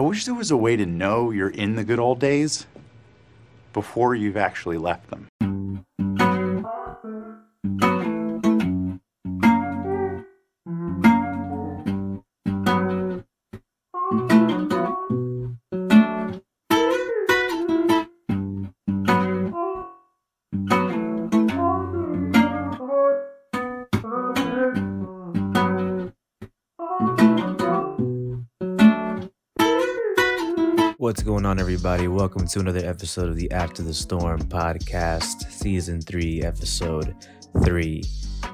I wish there was a way to know you're in the good old days before you've actually left them. On, everybody? Welcome to another episode of the After the Storm podcast, season three, episode three.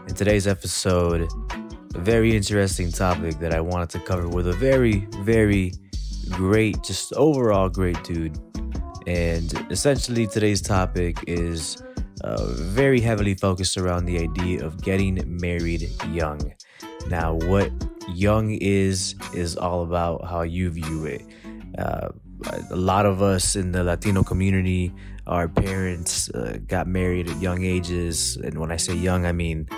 In today's episode, a very interesting topic that I wanted to cover with a very, very great, just overall great dude. And essentially, today's topic is uh, very heavily focused around the idea of getting married young. Now, what young is, is all about how you view it. Uh, a lot of us in the Latino community, our parents uh, got married at young ages. And when I say young, I mean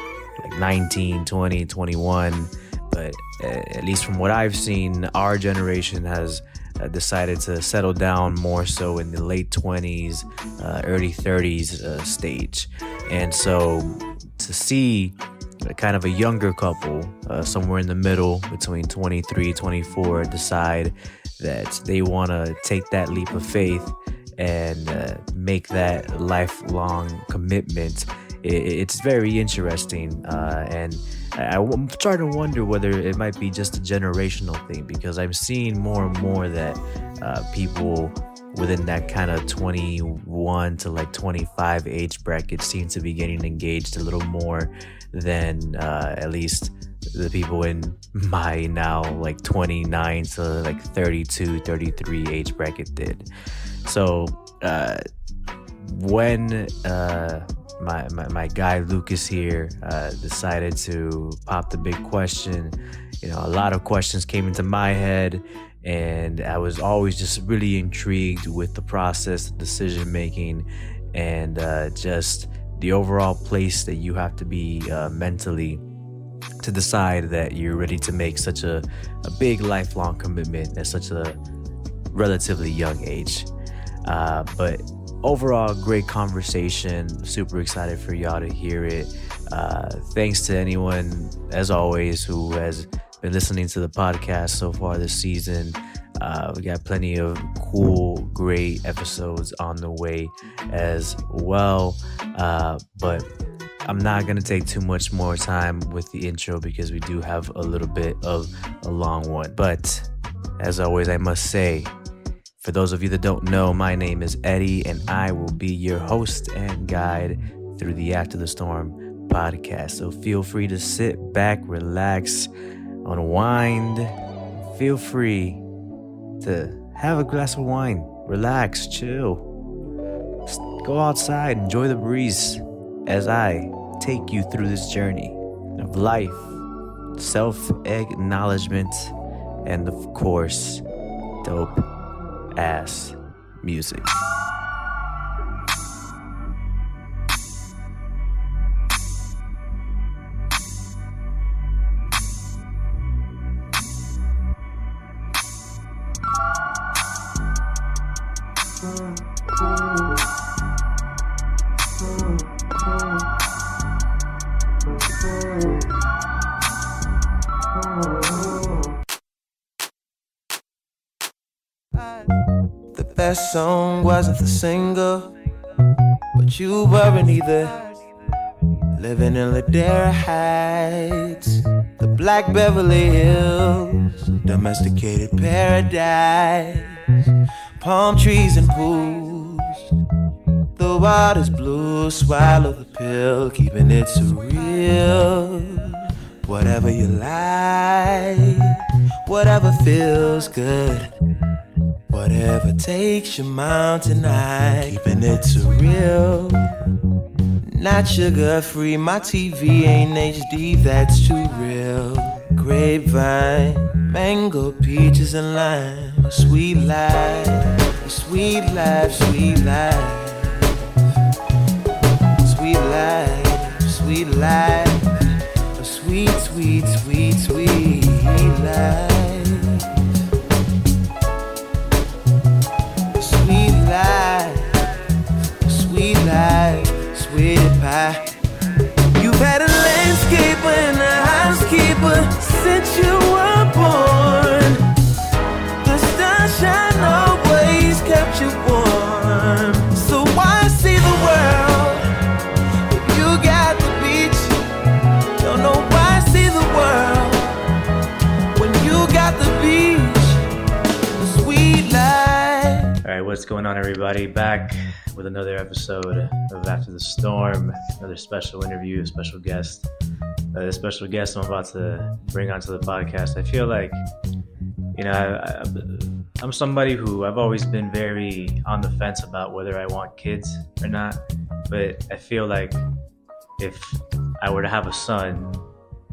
like 19, 20, 21. But uh, at least from what I've seen, our generation has uh, decided to settle down more so in the late 20s, uh, early 30s uh, stage. And so to see kind of a younger couple, uh, somewhere in the middle between 23, 24, decide that they want to take that leap of faith and uh, make that lifelong commitment. it's very interesting, uh, and I, am starting to wonder whether it might be just a generational thing because I'm seeing more and more that uh, people within that kind of 21 to like 25 age bracket seem to be getting engaged a little more than uh, at least the people in my now like 29 to like 32 33 age bracket did. So uh when uh my, my, my guy lucas here uh decided to pop the big question you know a lot of questions came into my head and i was always just really intrigued with the process the decision making and uh just the overall place that you have to be uh, mentally to decide that you're ready to make such a, a big lifelong commitment at such a relatively young age. Uh, but overall, great conversation. Super excited for y'all to hear it. Uh, thanks to anyone, as always, who has been listening to the podcast so far this season. Uh, we got plenty of cool, great episodes on the way as well. Uh, but I'm not going to take too much more time with the intro because we do have a little bit of a long one. But as always, I must say, for those of you that don't know, my name is Eddie and I will be your host and guide through the After the Storm podcast. So feel free to sit back, relax, unwind. Feel free to have a glass of wine, relax, chill. Just go outside, enjoy the breeze as I take you through this journey of life, self acknowledgement, and of course, dope ass music. The single, but you weren't either. Living in Ladera Heights, the Black Beverly Hills, domesticated paradise, palm trees and pools. The water's blue, swallow the pill, keeping it surreal. Whatever you like, whatever feels good. Whatever takes your mind tonight, keeping it surreal. Not sugar free, my TV ain't HD, that's too real. Grapevine, mango, peaches, and lime. Sweet life, sweet life, sweet life. Sweet life, sweet life. Sweet, sweet, sweet, sweet life. pie, sweet pie. You've had a landscaper and a housekeeper since you were born. What's going on, everybody? Back with another episode of After the Storm, another special interview, special guest. Uh, special guest I'm about to bring onto the podcast. I feel like, you know, I, I, I'm somebody who I've always been very on the fence about whether I want kids or not. But I feel like if I were to have a son,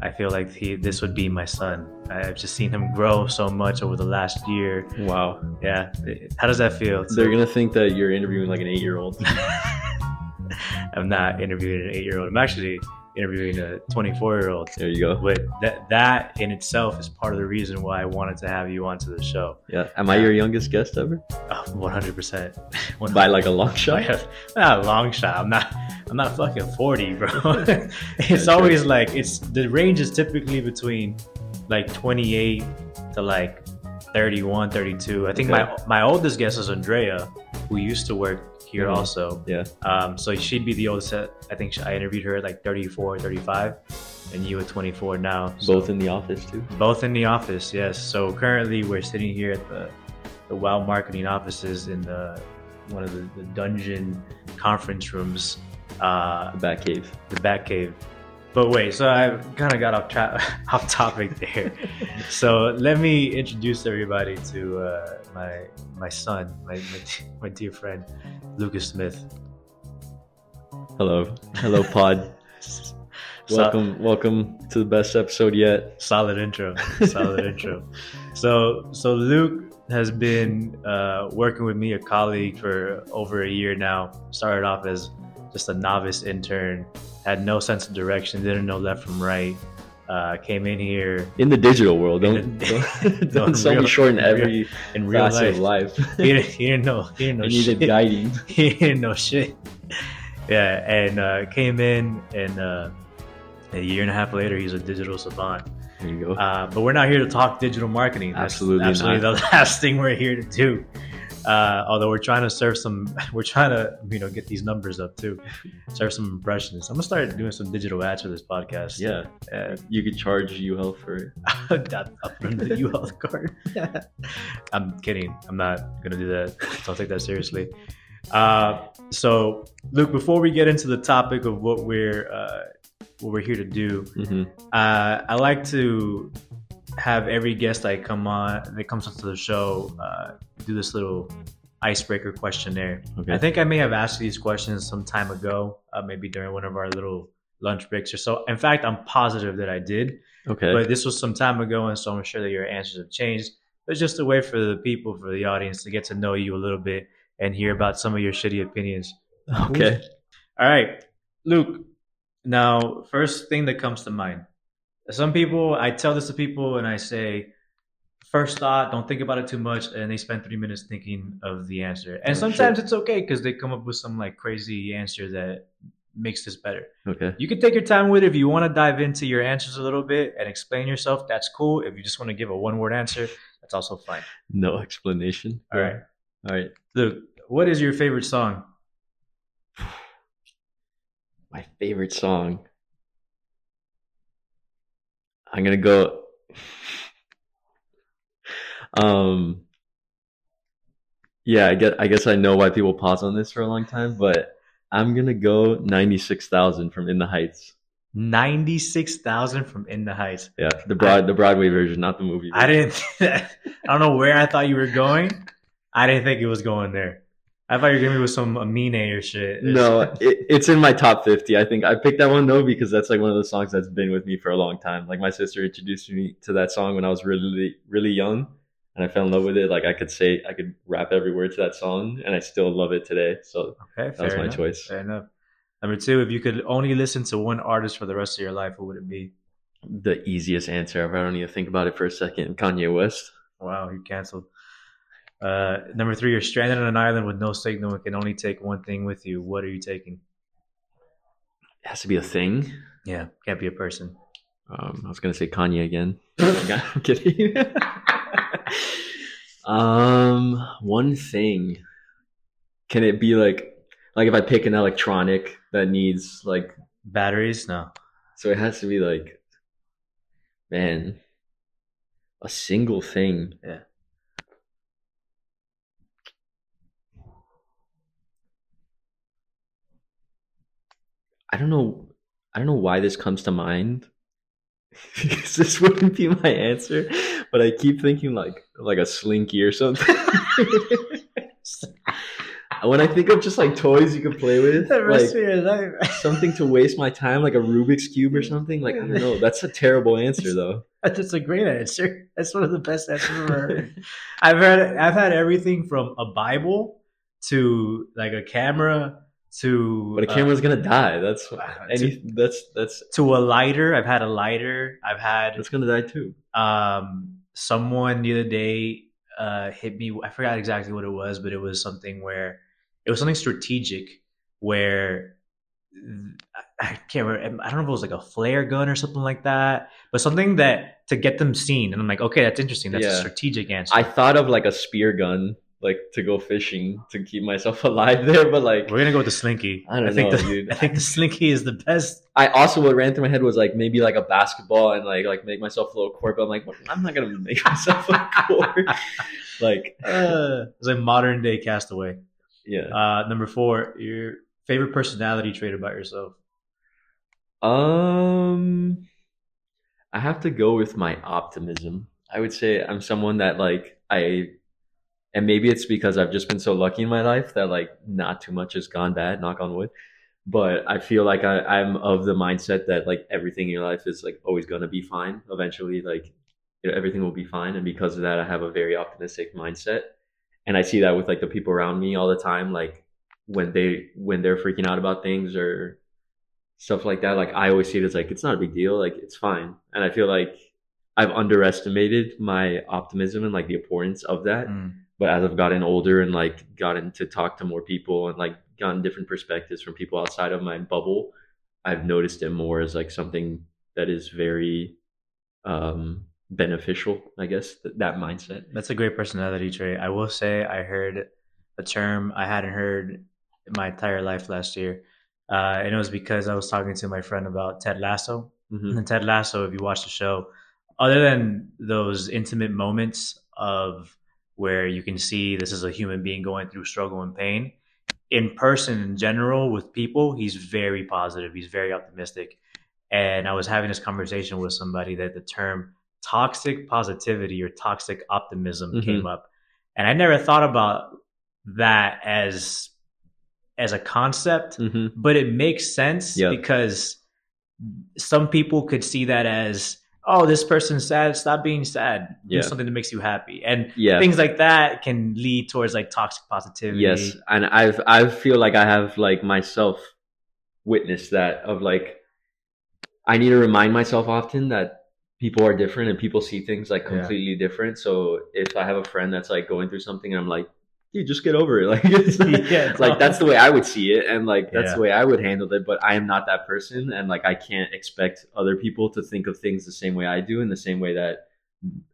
I feel like he, this would be my son. I've just seen him grow so much over the last year. Wow. Yeah. How does that feel? They're gonna think that you're interviewing like an eight year old. I'm not interviewing an eight year old. I'm actually interviewing a 24 year old. There you go. But that that in itself is part of the reason why I wanted to have you onto the show. Yeah. Am I your youngest guest ever? Oh, 100%. By like a long shot. not a long shot. I'm not. I'm not fucking 40, bro. it's always like it's the range is typically between like 28 to like 31, 32. I think Okay. my my oldest guest is Andrea, who used to work here Mhm. also. Yeah. Um, so she'd be the oldest. I think she, I interviewed her at like 34, 35, and you at 24 now. So Both in the office too. both in the office, yes. So currently we're sitting here at the the WoW marketing offices in the one of the, the dungeon conference rooms, uh, The back cave. the Batcave. But wait, so I kind of got off tra- off topic there. so let me introduce everybody to uh, my my son, my, my my dear friend Lucas Smith. Hello. Hello pod. Welcome welcome to the best episode yet. solid intro solid intro so so luke has been uh, working with me a colleague for over a year now started off as just a novice intern had no sense of direction didn't know left from right uh, came in here In the digital world. Don't don't, don't sell me short in every in real life, of life. He, didn't, he didn't know he didn't know I needed guiding. he didn't know shit yeah and uh, came in and uh, a year and a half later he's a digital savant There you go. Uh, but we're not here to talk digital marketing. That's Absolutely absolutely not. the last thing we're here to do. Uh, although we're trying to serve some, we're trying to you know get these numbers up too, serve some impressions. I'm gonna start doing some digital ads for this podcast. yeah. uh, You could charge you health for it. that up from the U health card. I'm kidding. I'm not gonna do that. Don't take that seriously. Uh, so, Luke, before we get into the topic of what we're uh, what we're here to do, hmm uh, I like to have every guest I come on that comes onto the show uh, do this little icebreaker questionnaire. Okay. I think I may have asked these questions some time ago, uh, maybe during one of our little lunch breaks or so. In fact, I'm positive that I did, Okay. but this was some time ago, and so I'm sure that your answers have changed. It's just a way for the people, for the audience, to get to know you a little bit and hear about some of your shitty opinions. okay. All right, Luke. Now, first thing that comes to mind. Some people, I tell this to people and I say, first thought, don't think about it too much. And they spend three minutes thinking of the answer. And Oh, sometimes shit. it's okay because they come up with some like crazy answer that makes this better. Okay. You can take your time with it. If you want to dive into your answers a little bit and explain yourself, that's cool. If you just want to give a one word answer, that's also fine. No explanation. All right. All right. Luke, what is your favorite song? My favorite song. I'm gonna go. um. Yeah, I get. I guess I know why people pause on this for a long time, but I'm gonna go ninety six thousand from In the Heights. 96,000 from In the Heights. Yeah, the broad, the Broadway version, not the movie. I didn't. I don't know where I thought you were going. I didn't think it was going there. I thought you were to be with some Amine or shit. No, it, it's in my top 50. I think I picked that one though because that's like one of the songs that's been with me for a long time. Like my sister introduced me to that song when I was really, really young, and I fell in love with it. Like I could say, I could rap every word to that song, and I still love it today. So Okay, that was my enough. choice. Fair enough. Number two, if you could only listen to one artist for the rest of your life, who would it be? The easiest answer. I don't to think about it for a second. Kanye West. Wow, you canceled. Uh, number three, you're stranded on an island with no signal and can only take one thing with you. What are you taking? It has to be a thing. Yeah, can't be a person. Um, I was gonna say Kanye again. I'm kidding. um, one thing. Can it be like, like if I pick an electronic that needs like, Batteries? No. so it has to be like, man, a single thing. Yeah. I don't know. I don't know why this comes to mind. because this wouldn't be my answer, but I keep thinking like like a slinky or something. when I think of just like toys you can play with, like of your life. something to waste my time, like a Rubik's cube or something. Like I don't know. That's a terrible answer though. That's a great answer. That's one of the best answers I've ever heard. I've heard I've had everything from a Bible to like a camera to But a uh, camera's gonna die. That's to- any. That's that's to a lighter. I've had a lighter. I've had it's gonna die too. um someone the other day uh hit me i forgot exactly what it was but it was something where it was something strategic where i can't remember i don't know if it was like a flare gun or something like that but something that to get them seen and i'm like okay that's interesting that's a strategic answer I thought of like a spear gun, like to go fishing to keep myself alive there, but like we're gonna go with the slinky I don't think know, the, dude. i think the slinky is the best I also what ran through my head was like maybe like a basketball and like like make myself a little court, but I'm like I'm not gonna make myself a court. like uh it's like modern day castaway yeah. uh number four your favorite personality trait about yourself Um, I have to go with my optimism. I would say I'm someone that like I, and maybe it's because I've just been so lucky in my life that like not too much has gone bad. Knock on wood. But I feel like I, I'm of the mindset that like everything in your life is like always gonna be fine. Eventually, like you know, everything will be fine, and because of that, I have a very optimistic mindset. And I see that with like the people around me all the time. Like when they when they're freaking out about things or stuff like that like i always see it as like it's not a big deal like it's fine and i feel like i've underestimated my optimism and like the importance of that Mm. But as i've gotten older and like gotten to talk to more people and like gotten different perspectives from people outside of my bubble i've noticed it more as like something that is very um beneficial i guess th- that mindset That's a great personality trait. I will say I heard a term I hadn't heard in my entire life last year. Uh, and it was because I was talking to my friend about Ted Lasso. Mhm. And Ted Lasso, if you watch the show, other than those intimate moments of where you can see this is a human being going through struggle and pain, in person in general with people, he's very positive. He's very optimistic. And I was having this conversation with somebody that the term toxic positivity or toxic optimism Mhm. came up. And I never thought about that as as a concept Mhm. but it makes sense Yeah. because some people could see that as oh this person's sad stop being sad. Do something that makes you happy. And yeah. things like that can lead towards like toxic positivity. Yes, and I've I feel like I have like myself witnessed that of like I need to remind myself often that people are different and people see things like Yeah. completely different. So if I have a friend that's like going through something and I'm like, dude, just get over it. Like it's Yeah, like that's the way I would see it and like that's Yeah. the way I would handle it. But I am not that person and like I can't expect other people to think of things the same way I do in the same way that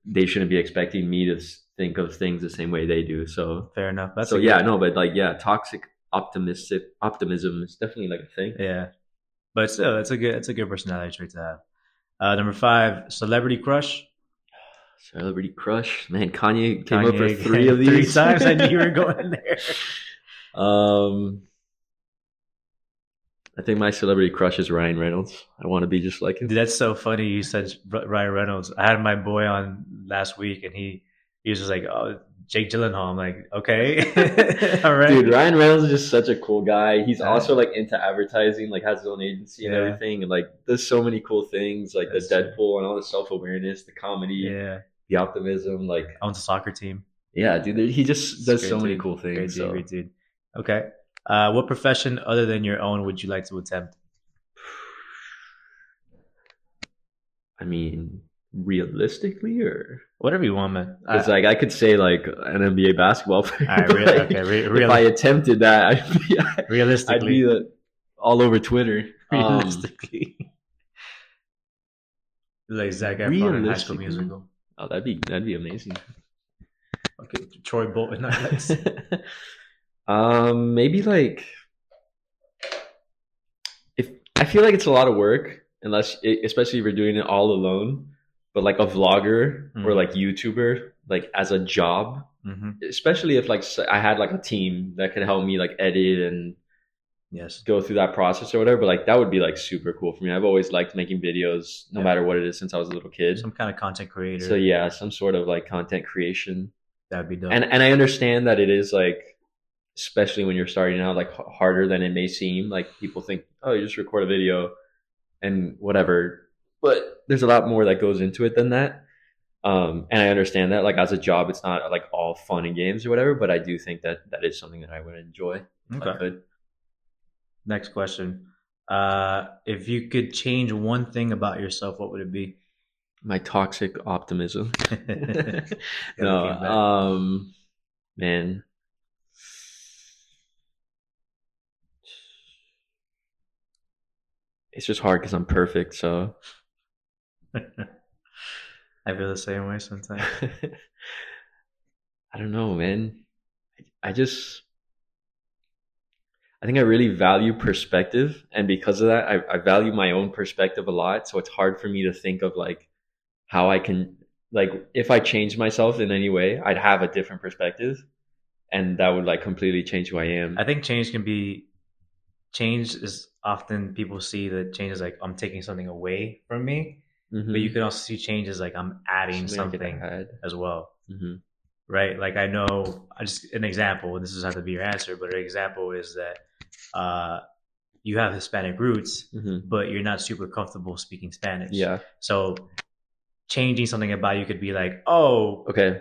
they shouldn't be expecting me to think of things the same way they do. So fair enough that's so yeah, good- no, but like yeah, toxic optimistic optimism is definitely like a thing. yeah but still it's a good it's a good personality trait to have uh, number five celebrity crush Celebrity crush, man. Kanye came up Kanye, for three of these three times i knew you were going there um, I think my celebrity crush is Ryan Reynolds. I want to be just like him. Dude, that's so funny. You said Ryan Reynolds. I had my boy on last week, and he he was just like, "Oh, Jake Gyllenhaal." I'm like, "Okay, all right." Dude, Ryan Reynolds is just such a cool guy. He's Yeah. also like into advertising, like has his own agency and Yeah. everything, and like does so many cool things, like That's the true. Deadpool and all the self awareness, the comedy, yeah, the optimism. Like, owns a soccer team. yeah, dude, he just does Great so many dude. cool Great things. dude, So. great dude. Okay, uh, what profession other than your own would you like to attempt? I mean, realistically, or Whatever you want, man. it's I- like I could say like an NBA basketball player. right, but, re- like, okay, re- if real- I attempted that, I'd be, I'd realistically, be uh, all over Twitter. Um, realistically, like Zac Efron in High School Musical. Oh, that'd be that'd be amazing. Okay, Troy Bolton. Nice. um, maybe like if I feel like it's a lot of work, unless especially if you're doing it all alone. But like a vlogger or Mhm. like YouTuber, like as a job, hmm especially if like I had like a team that could help me like edit and Yes. go through that process or whatever. But like that would be like super cool for me. I've always liked making videos, no Yeah. matter what it is, since I was a little kid. Some kind of content creator. So yeah, some sort of like content creation. That'd be dope. And and I understand that it is like, especially when you're starting out, like harder than it may seem. Like people think, oh, you just record a video and whatever. But there's a lot more that goes into it than that. Um, and I understand that, like as a job, it's not like all fun and games or whatever. But I do think that that is something that I would enjoy. If I okay. Next question. Uh, if you could change one thing about yourself, what would it be? My toxic optimism. No, um, man. It's just hard because I'm perfect. So I feel the same way sometimes. I don't know, man. I, I just, I think I really value perspective, and because of that, I, I value my own perspective a lot. So it's hard for me to think of like how I can, like, if I change myself in any way, I'd have a different perspective, and that would like completely change who I am. I think change can be change is often people see that change is like I'm taking something away from me, Mhm. but you can also see change as like I'm adding Something something as well. Mhm. right? Like I know, I just an example. and This doesn't have to be your answer, but an example is that uh, you have Hispanic roots, Mhm. but you're not super comfortable speaking Spanish. Yeah. So changing something about you could be like, oh, Okay.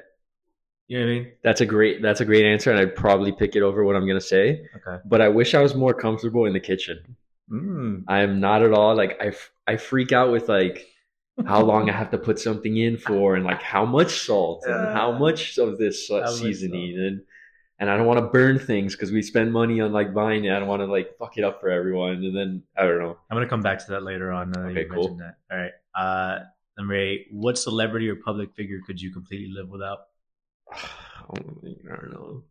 you know what I mean? That's a great. That's a great answer, and I'd probably pick it over what I'm gonna say. Okay. But I wish I was more comfortable in the kitchen. Mm. I am not at all like I, f- I freak out with like how long I have to put something in for and like how much salt and how much of this uh, seasoning and and I don't want to burn things because we spend money on like buying it. I don't want to like fuck it up for everyone and then I don't know. I'm gonna come back to that later on. Uh, Okay, cool. that. All right. Uh, number eight. What celebrity or public figure could you completely live without? I don't know.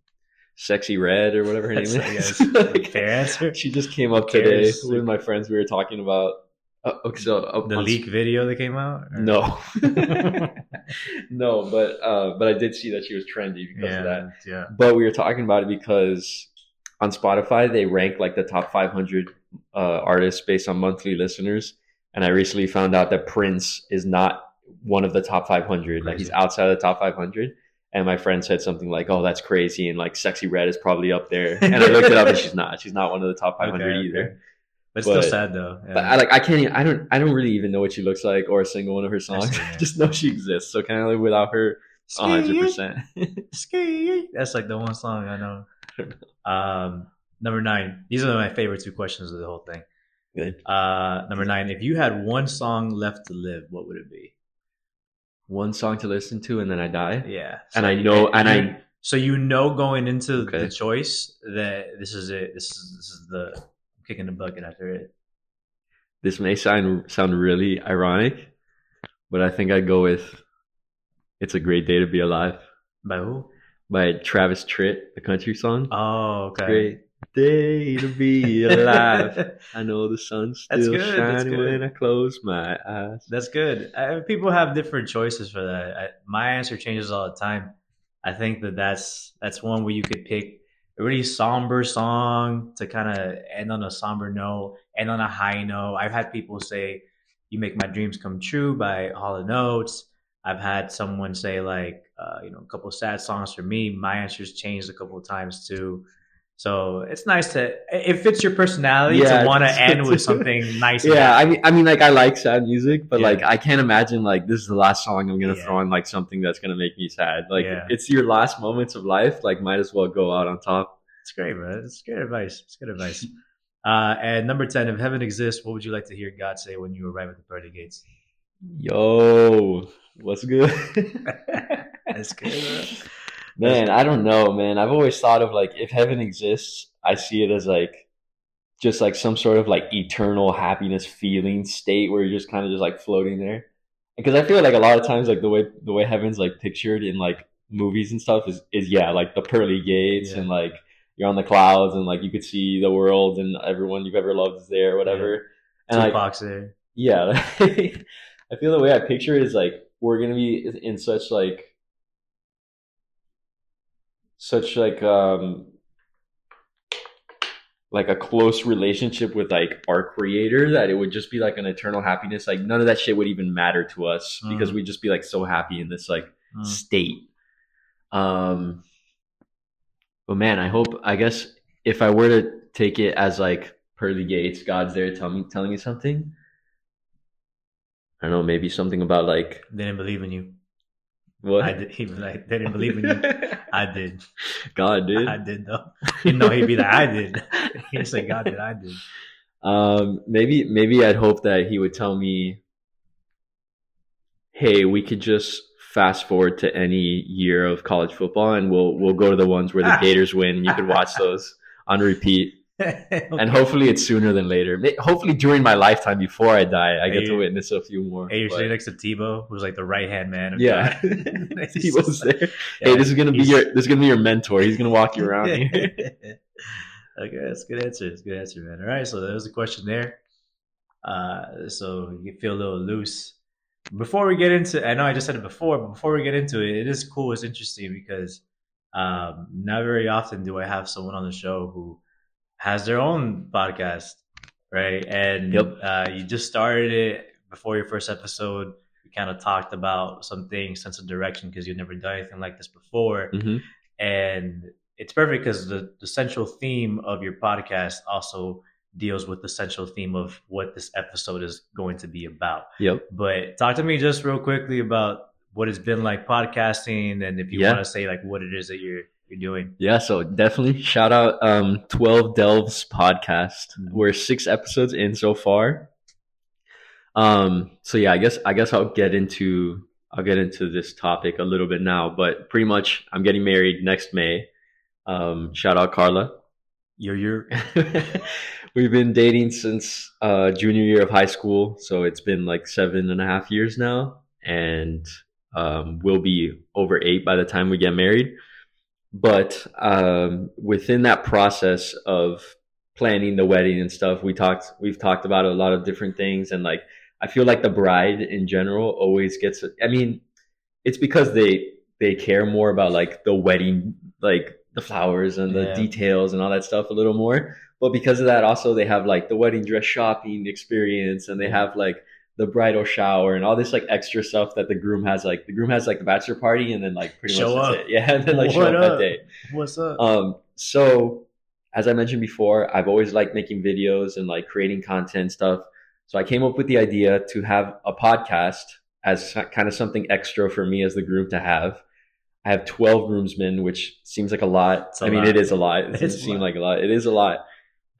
Sexyy Red or whatever her name is. Like, Fair answer. She just came up today with my friends. We were talking about. Uh, okay, so uh, The leak video that came out. or- No, no, but uh, but I did see that she was trendy because of that. yeah. But we were talking about it because on Spotify they rank like the top 500 uh, artists based on monthly listeners, and I recently found out that Prince is not one of the top 500. Like he's outside of the top 500. And my friend said something like, "Oh, that's crazy," and like "Sexyy Red" is probably up there. And I looked it up, and she's not. She's not one of the top 500 Okay, either. okay. But, But- still sad though. Yeah. But I like I can't even, I don't I don't really even know what she looks like or a single one of her songs. yeah. Just know she exists. So can I live without her hundred percent? That's like the one song I know. Um, number nine. These are my favorite two questions of the whole thing. Good. Uh, number nine. If you had one song left to live, what would it be? One song to listen to and then I die. Yeah. And I know and you- I So you know going into Okay. the choice that this is it. This is this is the kicking the bucket after it. this may sound sound really ironic, but I think I'd go with It's a Great Day to Be Alive By who? by Travis Tritt, the country song. Oh, okay. Great day to be alive. I know the sun's That's still shining good. when I close my eyes. That's good. I, people have different choices for that. I, my answer changes all the time. I think that that's that's one where you could pick a really somber song to kind of end on a somber note, end on a high note. I've had people say, "You Make My Dreams Come True" by Hall and Oates. I've had someone say like, uh, you know, a couple sad songs for me. My answers changed a couple of times too. So it's nice to it fits your personality Yeah, to want to end with something nice. Yeah. I mean, I mean, like I like sad music, but Yeah. like I can't imagine like this is the last song I'm gonna Yeah. throw on like something that's gonna make me sad. Like it's your last moments of life. Like might as well go out on top. It's great, bro. It's good advice. It's good advice. Uh, and number 10, if heaven exists, what would you like to hear God say when you arrive at the pearly gates? Yo, what's good? That's good, bro. man, I don't know, man. I've always thought of like if heaven exists, I see it as like just like some sort of like eternal happiness feeling state where you're just kind of just like floating there. Because I feel like a lot of times like the way the way heaven's like pictured in like movies and stuff is is yeah, like the pearly gates Yeah. and like you're on the clouds and like you could see the world and everyone you've ever loved is there, or whatever. And like Tupac's there. yeah i feel the way i picture it is like we're gonna be in such like such like um like a close relationship with like our creator that it would just be like an eternal happiness. Like none of that shit would even matter to us because Mhm. we'd just be like so happy in this like Mm. state. Um, but man, I hope. I guess if I were to take it as like pearly gates, God's there telling me telling me something. I don't know, maybe something about like They didn't believe in you. What I did. He was like, they didn't believe in you. I did. God, did. I did though. You know, he'd be like, I did. He'd say, God did. I did. Um, maybe maybe I'd hope that he would tell me, "Hey, we could just fast forward to any year of college football, and we'll we'll go to the ones where the Gators win, you could watch those on repeat. And hopefully, it's sooner than later. Hopefully, during my lifetime, before I die, I get Hey, to witness a few more. Hey, you're but- sitting next to Tebow, who's like the right hand man. Of yeah, he was there. Yeah, hey, this is gonna be your this is gonna be your mentor. He's gonna walk you around. here. okay, that's a good answer. That's a good answer, man. All right, so there was a question there. Uh, so you feel a little loose. Before we get into, I know I just said it before, but before we get into it, it is cool. It's interesting because um, not very often do I have someone on the show who has their own podcast, right? And Yep. uh, you just started it before your first episode. We kind of talked about some things, sense of direction, because you've never done anything like this before Mhm. and it's perfect because the, the central theme of your podcast also deals with the central theme of what this episode is going to be about Yep. but talk to me just real quickly about what it's been like podcasting and if you Yeah. want to say like what it is that you're you're doing Yeah, so definitely shout out um 12 Delves podcast. Mhm. We're six episodes in so far. Um so yeah, I guess I guess I'll get into I'll get into this topic a little bit now, but pretty much I'm getting married next May. Um shout out Karla. you're you're We've been dating since uh junior year of high school, so it's been like seven and a half years now, and um we'll be over eight by the time we get married but um, within that process of planning the wedding and stuff we talked we've talked about a lot of different things and like i feel like the bride in general always gets i mean it's because they they care more about like the wedding like the flowers and the Yeah. details and all that stuff a little more but because of that also they have like the wedding dress shopping experience and they have like the bridal shower and all this like extra stuff that the groom has like the groom has like the bachelor party and then like pretty Show much that's up. it yeah and then like show What up that day what's up um, so as I mentioned before, I've always liked making videos and like creating content stuff. So I came up with the idea to have a podcast as kind of something extra for me as the groom to have. I have 12 groomsmen, which seems like a lot. A I mean, it is a lot. It doesn't seem lot. like a lot. It is a lot.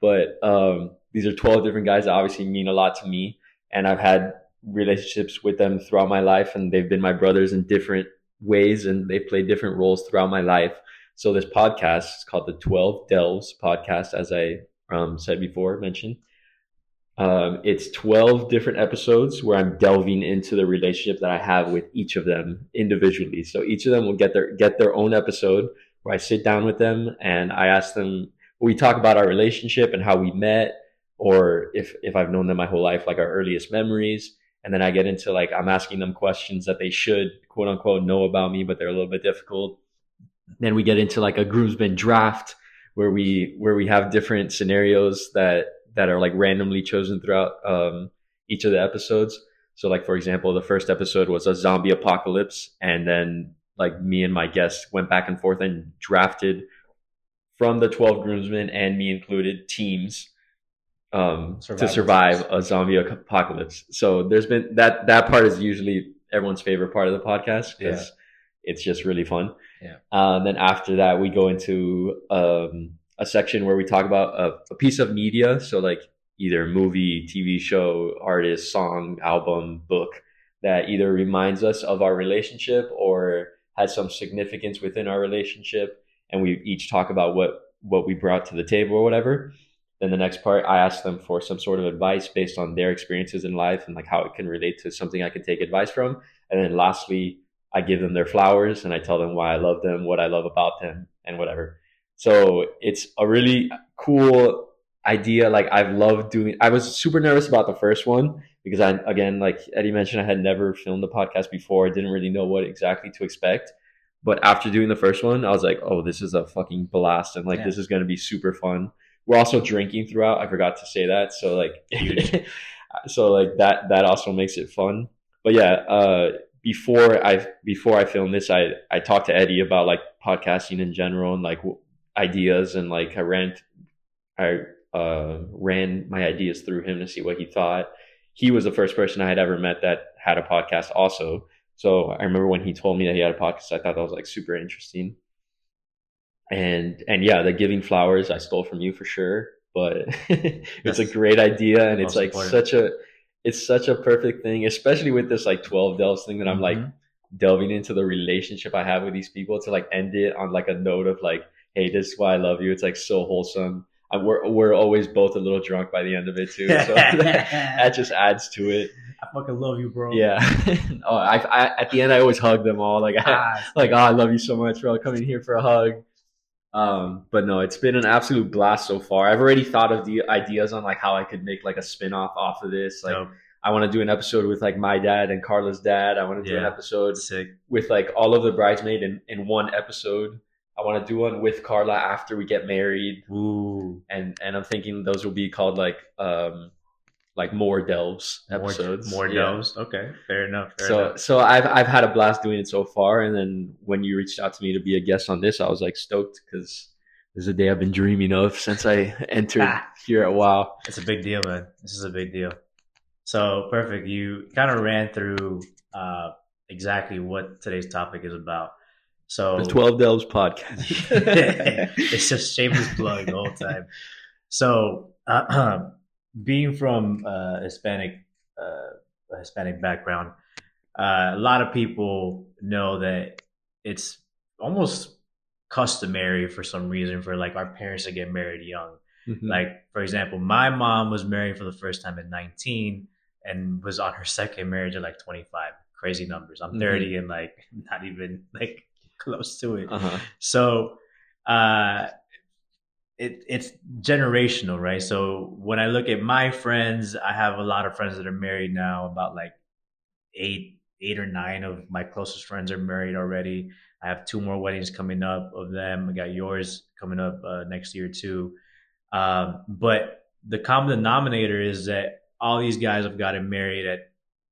But um, these are 12 different guys that obviously mean a lot to me. And I've had relationships with them throughout my life, and they've been my brothers in different ways, and they've played different roles throughout my life. So this podcast is called the 12 Delves podcast, as I um, said before, mentioned. Um, it's 12 different episodes where I'm delving into the relationship that I have with each of them individually. So each of them will get their get their own episode where I sit down with them and I ask them we talk about our relationship and how we met or if if I've known them my whole life like our earliest memories and then I get into like I'm asking them questions that they should quote unquote know about me but they're a little bit difficult. Then we get into like a groomsman draft where we where we have different scenarios that that are like randomly chosen throughout um, each of the episodes. So, like for example, the first episode was a zombie apocalypse, and then like me and my guests went back and forth and drafted from the twelve groomsmen and me included teams um, to survive a zombie apocalypse. So there's been that that part is usually everyone's favorite part of the podcast because it's just really fun. Yeah. Uh, and then after that, we go into um, a section where we talk about a, a piece of media. So, like either movie, TV show, artist, song, album, book that either reminds us of our relationship or has some significance within our relationship. And we each talk about what, what we brought to the table or whatever. Then the next part, I ask them for some sort of advice based on their experiences in life and like how it can relate to something I can take advice from. And then lastly, I give them their flowers and I tell them why I love them, what I love about them, and whatever. So it's a really cool idea. Like I've loved doing. I was super nervous about the first one because I, again, like Eddie mentioned, I had never filmed a podcast before. I didn't really know what exactly to expect. But after doing the first one, I was like, oh, this is a fucking blast, and like Yeah. this is gonna be super fun. We're also drinking throughout. I forgot to say that. So like, so like that that also makes it fun. But yeah, uh, before I before I filmed this, I I talked to Eddie about like podcasting in general and like w- ideas and like I ran I uh, ran my ideas through him to see what he thought. He was the first person I had ever met that had a podcast also. So I remember when he told me that he had a podcast, I thought that was like super interesting. And and yeah, the giving flowers I stole from you for sure, but it's a great idea and it's like important. such a it's such a perfect thing, especially with this like 12 delves thing that I'm like Mhm. delving into the relationship I have with these people to like end it on like a note of like, hey, this is why I love you. It's like so wholesome. And we're we're always both a little drunk by the end of it too. So that, that just adds to it. I fucking love you, bro. Yeah. oh, I, I at the end I always hug them all like I, Ah, like oh, I love you so much, bro. Coming here for a hug. Um, but no, it's been an absolute blast so far. I've already thought of the ideas on like how I could make like a spin off off of this. Like dope. I want to do an episode with like my dad and Karla's dad. I want to do an episode sick. with like all of the bridesmaid in, in one episode. I want to do one with Karla after we get married, Ooh, and and I'm thinking those will be called like um like more delves episodes. More, more Yeah. doves. Okay, fair enough. Fair So enough. so I've I've had a blast doing it so far, and then when you reached out to me to be a guest on this, I was like stoked because this is a day I've been dreaming of since I entered Ah. here at Wow. It's a big deal, man. This is a big deal. So perfect. You kind of ran through uh, exactly what today's topic is about. So The Twelve Delves podcast. it's just shameless plug the whole time. So, uh, being from uh, Hispanic, uh, Hispanic background, uh, a lot of people know that it's almost customary for some reason for like our parents to get married young. Mhm. Like, for example, my mom was married for the first time at 19 and was on her second marriage at like 25. Crazy numbers. I'm Mhm. 30 and like not even like close to it. uh-huh. So, uh, it, it's generational, right? So when I look at my friends, I have a lot of friends that are married now. About like eight, eight or nine of my closest friends are married already. I have two more weddings coming up of them. I got yours coming up uh, next year too. Um, but the common denominator is that all these guys have gotten married at,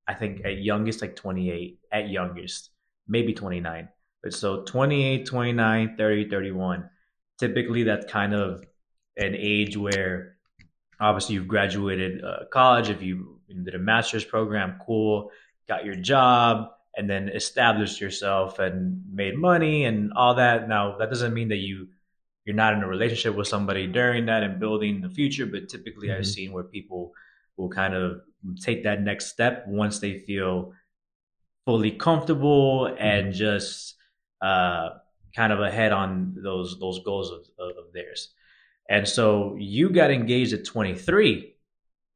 I think, at youngest like 28, at youngest, maybe 29. But so 28, 29, 30, 31. Typically, that's kind of an age where obviously you've graduated uh, college. If you did a master's program, cool, got your job, and then established yourself and made money and all that. Now, that doesn't mean that you you're not in a relationship with somebody during that and building the future. But typically, I've Mhm. seen where people will kind of take that next step once they feel fully comfortable and just uh, kind of ahead on those those goals of, of, theirs. And so you got engaged at 23,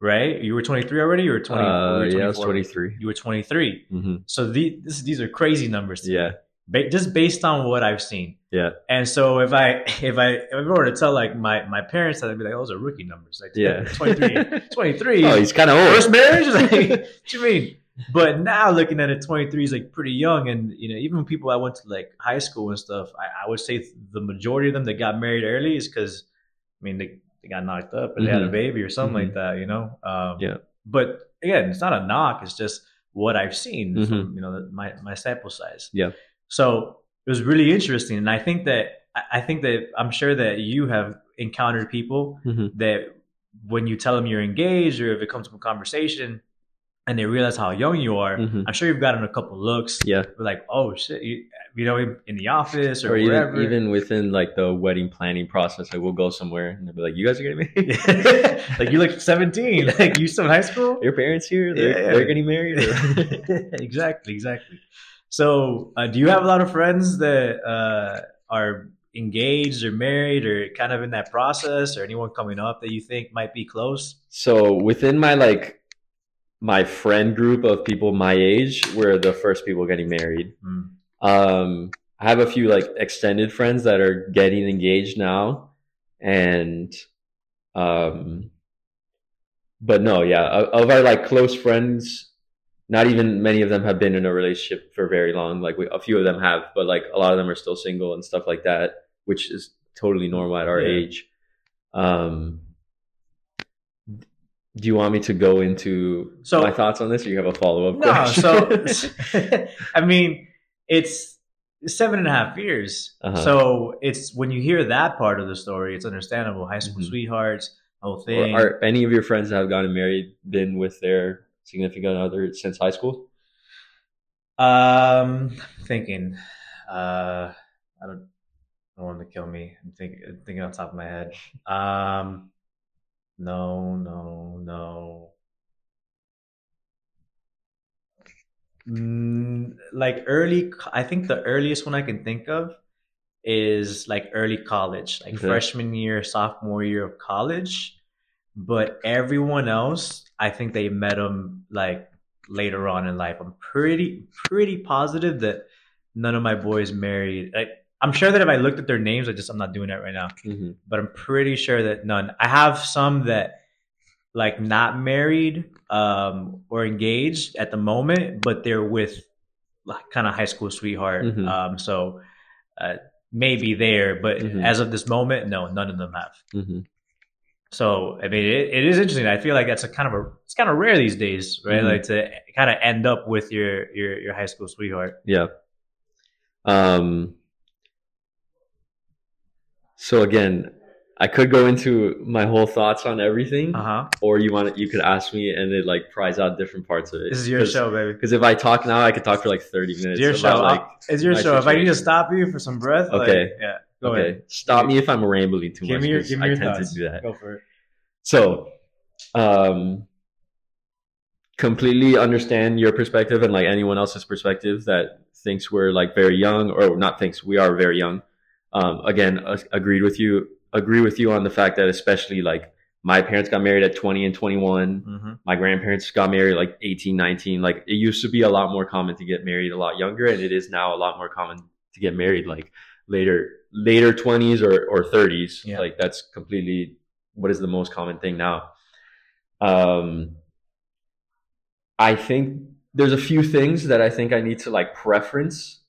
right? You were 23 already. You were 20. Uh, you were yeah, I was 23. You were 23. hmm So the, this, these are crazy numbers. to Yeah, ba- just based on what I've seen. Yeah. And so if I if I if I were to tell like my my parents, I'd be like, "Oh, those are rookie numbers." Like, yeah. 23, 23. oh, he's kind of old. first marriage. Like, what do you mean? But now looking at it, 23 is like pretty young, and you know, even people I went to like high school and stuff, I, I would say the majority of them that got married early is because, I mean, they, they got knocked up or they had a Mhm. baby or something Mhm. like that, you know. Um, Yeah. But again, it's not a knock; it's just what I've seen Mhm. from you know my my sample size. Yeah. So it was really interesting, and I think that I think that I'm sure that you have encountered people Mhm. that when you tell them you're engaged or if it comes to a conversation and they realize how young you are, Mhm. I'm sure you've gotten a couple looks. Yeah. Like, oh shit, you, you know, in, the office or, Or even, wherever. even within like the wedding planning process, like we'll go somewhere and they'll be like, "You guys are getting married? like you look 17, like you still in high school. Your parents here? They're, Yeah. they're getting married?" exactly, exactly. So, uh, do you have a lot of friends that uh, are engaged or married or kind of in that process, or anyone coming up that you think might be close? So within my like my friend group of people my age, we're the first people getting married. Hmm. Um, I have a few like extended friends that are getting engaged now, and um, but no, yeah, of, of our like close friends, not even many of them have been in a relationship for very long. Like we, a few of them have, but like a lot of them are still single and stuff like that, which is totally normal at our Yeah. age. Um, do you want me to go into So- my thoughts on this, or you have a follow up? No, so I mean, it's seven and a half years. Uh-huh. So it's when you hear that part of the story, it's understandable. High school Mhm. sweethearts, whole Or thing. are any of your friends that have gotten married been with their significant other since high school? Um, thinking, uh, I don't, I don't want to kill me. I'm thinking, thinking on top of my head. Um, no, no, no. Mm, like early, I think the earliest one I can think of is like early college, like Okay. freshman year, sophomore year of college. But everyone else, I think they met them like later on in life. I'm pretty pretty positive that none of my boys married. Like, I'm sure that if I looked at their names, I just I'm not doing that right now. Mm-hmm. But I'm pretty sure that none. I have some that like not married um, or engaged at the moment, but they're with like kind of high school sweetheart. Mhm. Um, so uh, maybe there, but Mhm. as of this moment, no, none of them have. Mm-hmm. So I mean, it, it is interesting. I feel like that's a kind of a it's kind of rare these days, right? Mhm. Like to kind of end up with your your your high school sweetheart. Yeah. Um. So again, I could go into my whole thoughts on everything, Uh huh. or you want you could ask me and it like prize out different parts of it. This is your show, baby. Because if I talk now, I could talk for like thirty minutes. It's your about, show. Like, it's your show. If I need to stop you for some breath, like, Okay. yeah, go okay, ahead. stop me if I'm rambling too Give much. me your give me I your tend thoughts. to do that. Go for it. So, um, completely understand your perspective and like anyone else's perspective that thinks we're like very young or not thinks we are very young. Um, again, uh, agreed with you. Agree with you on the fact that especially like my parents got married at 20 and 21. Mm-hmm. My grandparents got married like 18, 19. Like it used to be a lot more common to get married a lot younger, and it is now a lot more common to get married like later, later 20s or, or 30s. Yeah. Like that's completely what is the most common thing now. Um, I think there's a few things that I think I need to like preference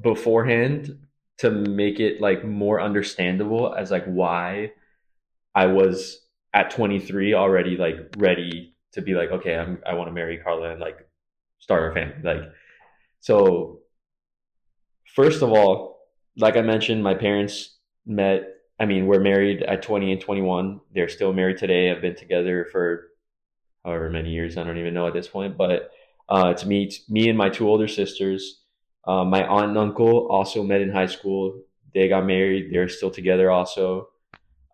beforehand to make it like more understandable as like why I was at 23 already like ready to be like okay I'm, I want to marry Karla and like start our family like so first of all like I mentioned my parents met I mean we're married at 20 and 21 they're still married today. I've been together for however many years I don't even know at this point but uh, it's me it's me and my two older sisters uh, my aunt and uncle also met in high school. They got married. They're still together also.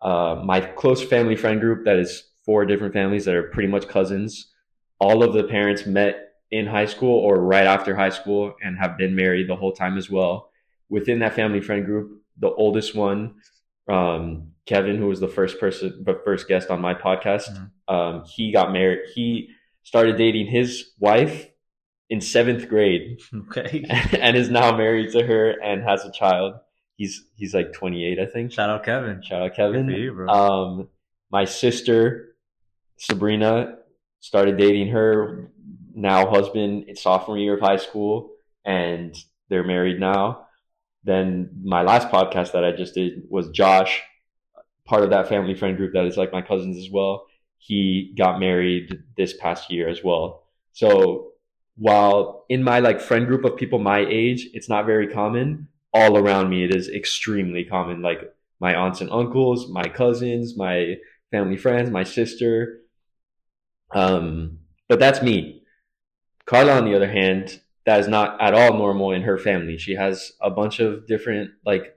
Uh, my close family friend group, that is four different families that are pretty much cousins. All of the parents met in high school or right after high school and have been married the whole time as well. Within that family friend group, the oldest one, um, Kevin, who was the first person, the first guest on my podcast, Mhm. um, he got married. He started dating his wife in seventh grade Okay. and is now married to her and has a child. He's he's like 28, I think. Shout out Kevin. Shout out Good Kevin. you, bro. Um, my sister Sabrina started dating her now husband in sophomore year of high school, and they're married now. Then my last podcast that I just did was Josh, part of that family friend group that is like my cousins as well. He got married this past year as well. So while in my like friend group of people my age, it's not very common. All around me, it is extremely common. Like my aunts and uncles, my cousins, my family friends, my sister. Um, but that's me. Karla, on the other hand, that is not at all normal in her family. She has a bunch of different like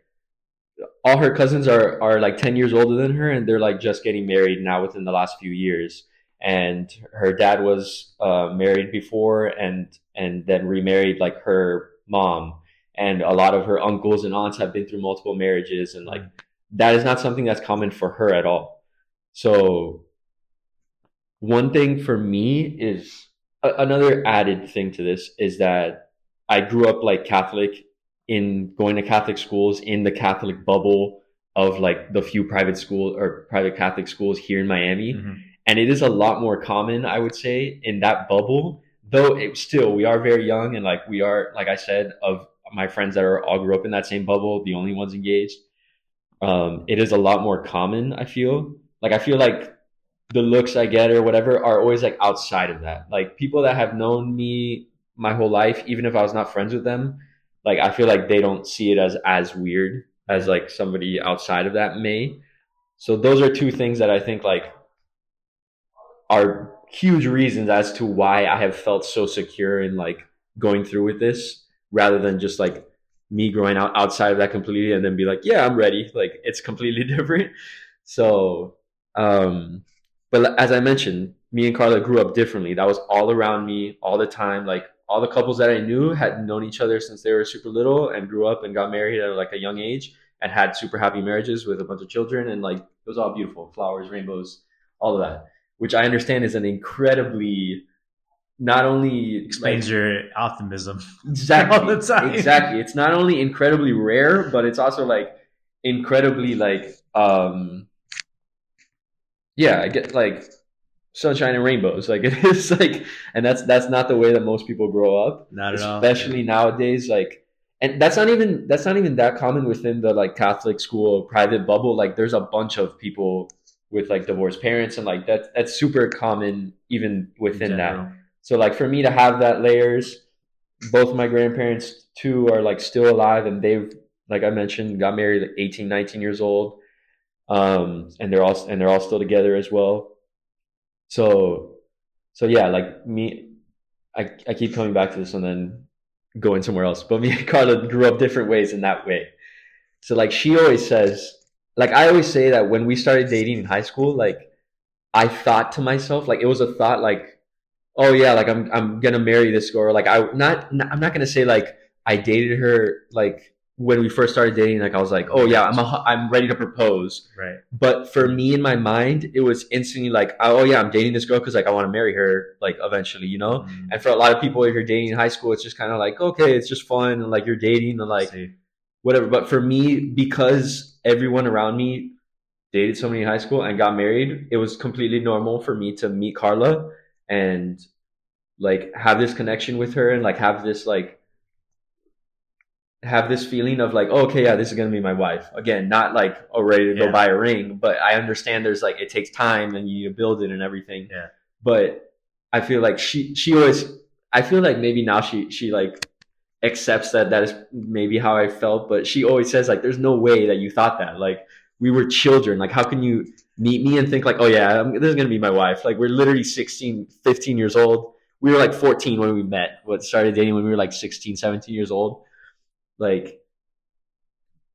all her cousins are are like 10 years older than her and they're like just getting married now within the last few years and her dad was uh, married before and and then remarried like her mom. And a lot of her uncles and aunts have been through multiple marriages and like that is not something that's common for her at all. So one thing for me is a- another added thing to this is that i grew up like catholic in going to catholic schools in the catholic bubble of like the few private school or private catholic schools here in miami. Mhm. And it is a lot more common i would say in that bubble though it still we are very young and like we are like i said of my friends that are all grew up in that same bubble the only ones engaged um, it is a lot more common. I feel like I feel like the looks I get or whatever are always like outside of that. Like people that have known me my whole life, even if I was not friends with them, like I feel like they don't see it as as weird as like somebody outside of that may. So those are two things that I think like are huge reasons as to why I have felt so secure in like going through with this rather than just like me growing out outside of that completely and then be like, yeah, I'm ready. Like it's completely different. So, um, but as I mentioned, me and Karla grew up differently. That was all around me all the time. Like all the couples that I knew had known each other since they were super little and grew up and got married at like a young age and had super happy marriages with a bunch of children and like it was all beautiful, flowers, rainbows, all of that, which I understand is an incredibly not only Explains like, your optimism. exactly all the time. exactly it's not only incredibly rare but it's also like incredibly like um yeah i get like sunshine and rainbows like it is like and that's that's not the way that most people grow up Not at all. especially nowadays like and that's not even that's not even that common within the like catholic school private bubble like there's a bunch of people with like divorced parents and like that that's super common even within that so like for me to have that layers, both my grandparents too are like still alive and they've like I mentioned got married like 18, 19 years old. Um and they're all and they're all still together as well. So so yeah, like me I I keep coming back to this and then going somewhere else. But me and Karla grew up different ways in that way. So like she always says like I always say that when we started dating in high school, like I thought to myself, like it was a thought like oh yeah, like I'm I'm gonna marry this girl. Like I not, not I'm not gonna say like I dated her like when we first started dating. Like I was like, oh yeah, I'm a, I'm ready to propose. Right. But for me in my mind, it was instantly like, oh yeah, I'm dating this girl because like I want to marry her like eventually, you know. Mm, And for a lot of people, if you're dating in high school, it's just kind of like okay, it's just fun and like you're dating and like see. Whatever. But for me, because everyone around me dated somebody in high school and got married, it was completely normal for me to meet Karla and like have this connection with her and like have this like have this feeling of like oh, okay yeah this is gonna be my wife again not like oh ready to go buy a ring but i understand there's like it takes time and you build it and everything Yeah. but i feel like she she always i feel like maybe now she she like accepts that that is maybe how i felt but she always says like there's no way that you thought that. Like we were children. Like how can you meet me and think like oh yeah I'm, this is gonna be my wife? Like we're literally 16 15 years old. We were like 14 when we met what started dating when we were like 16 17 years old. Like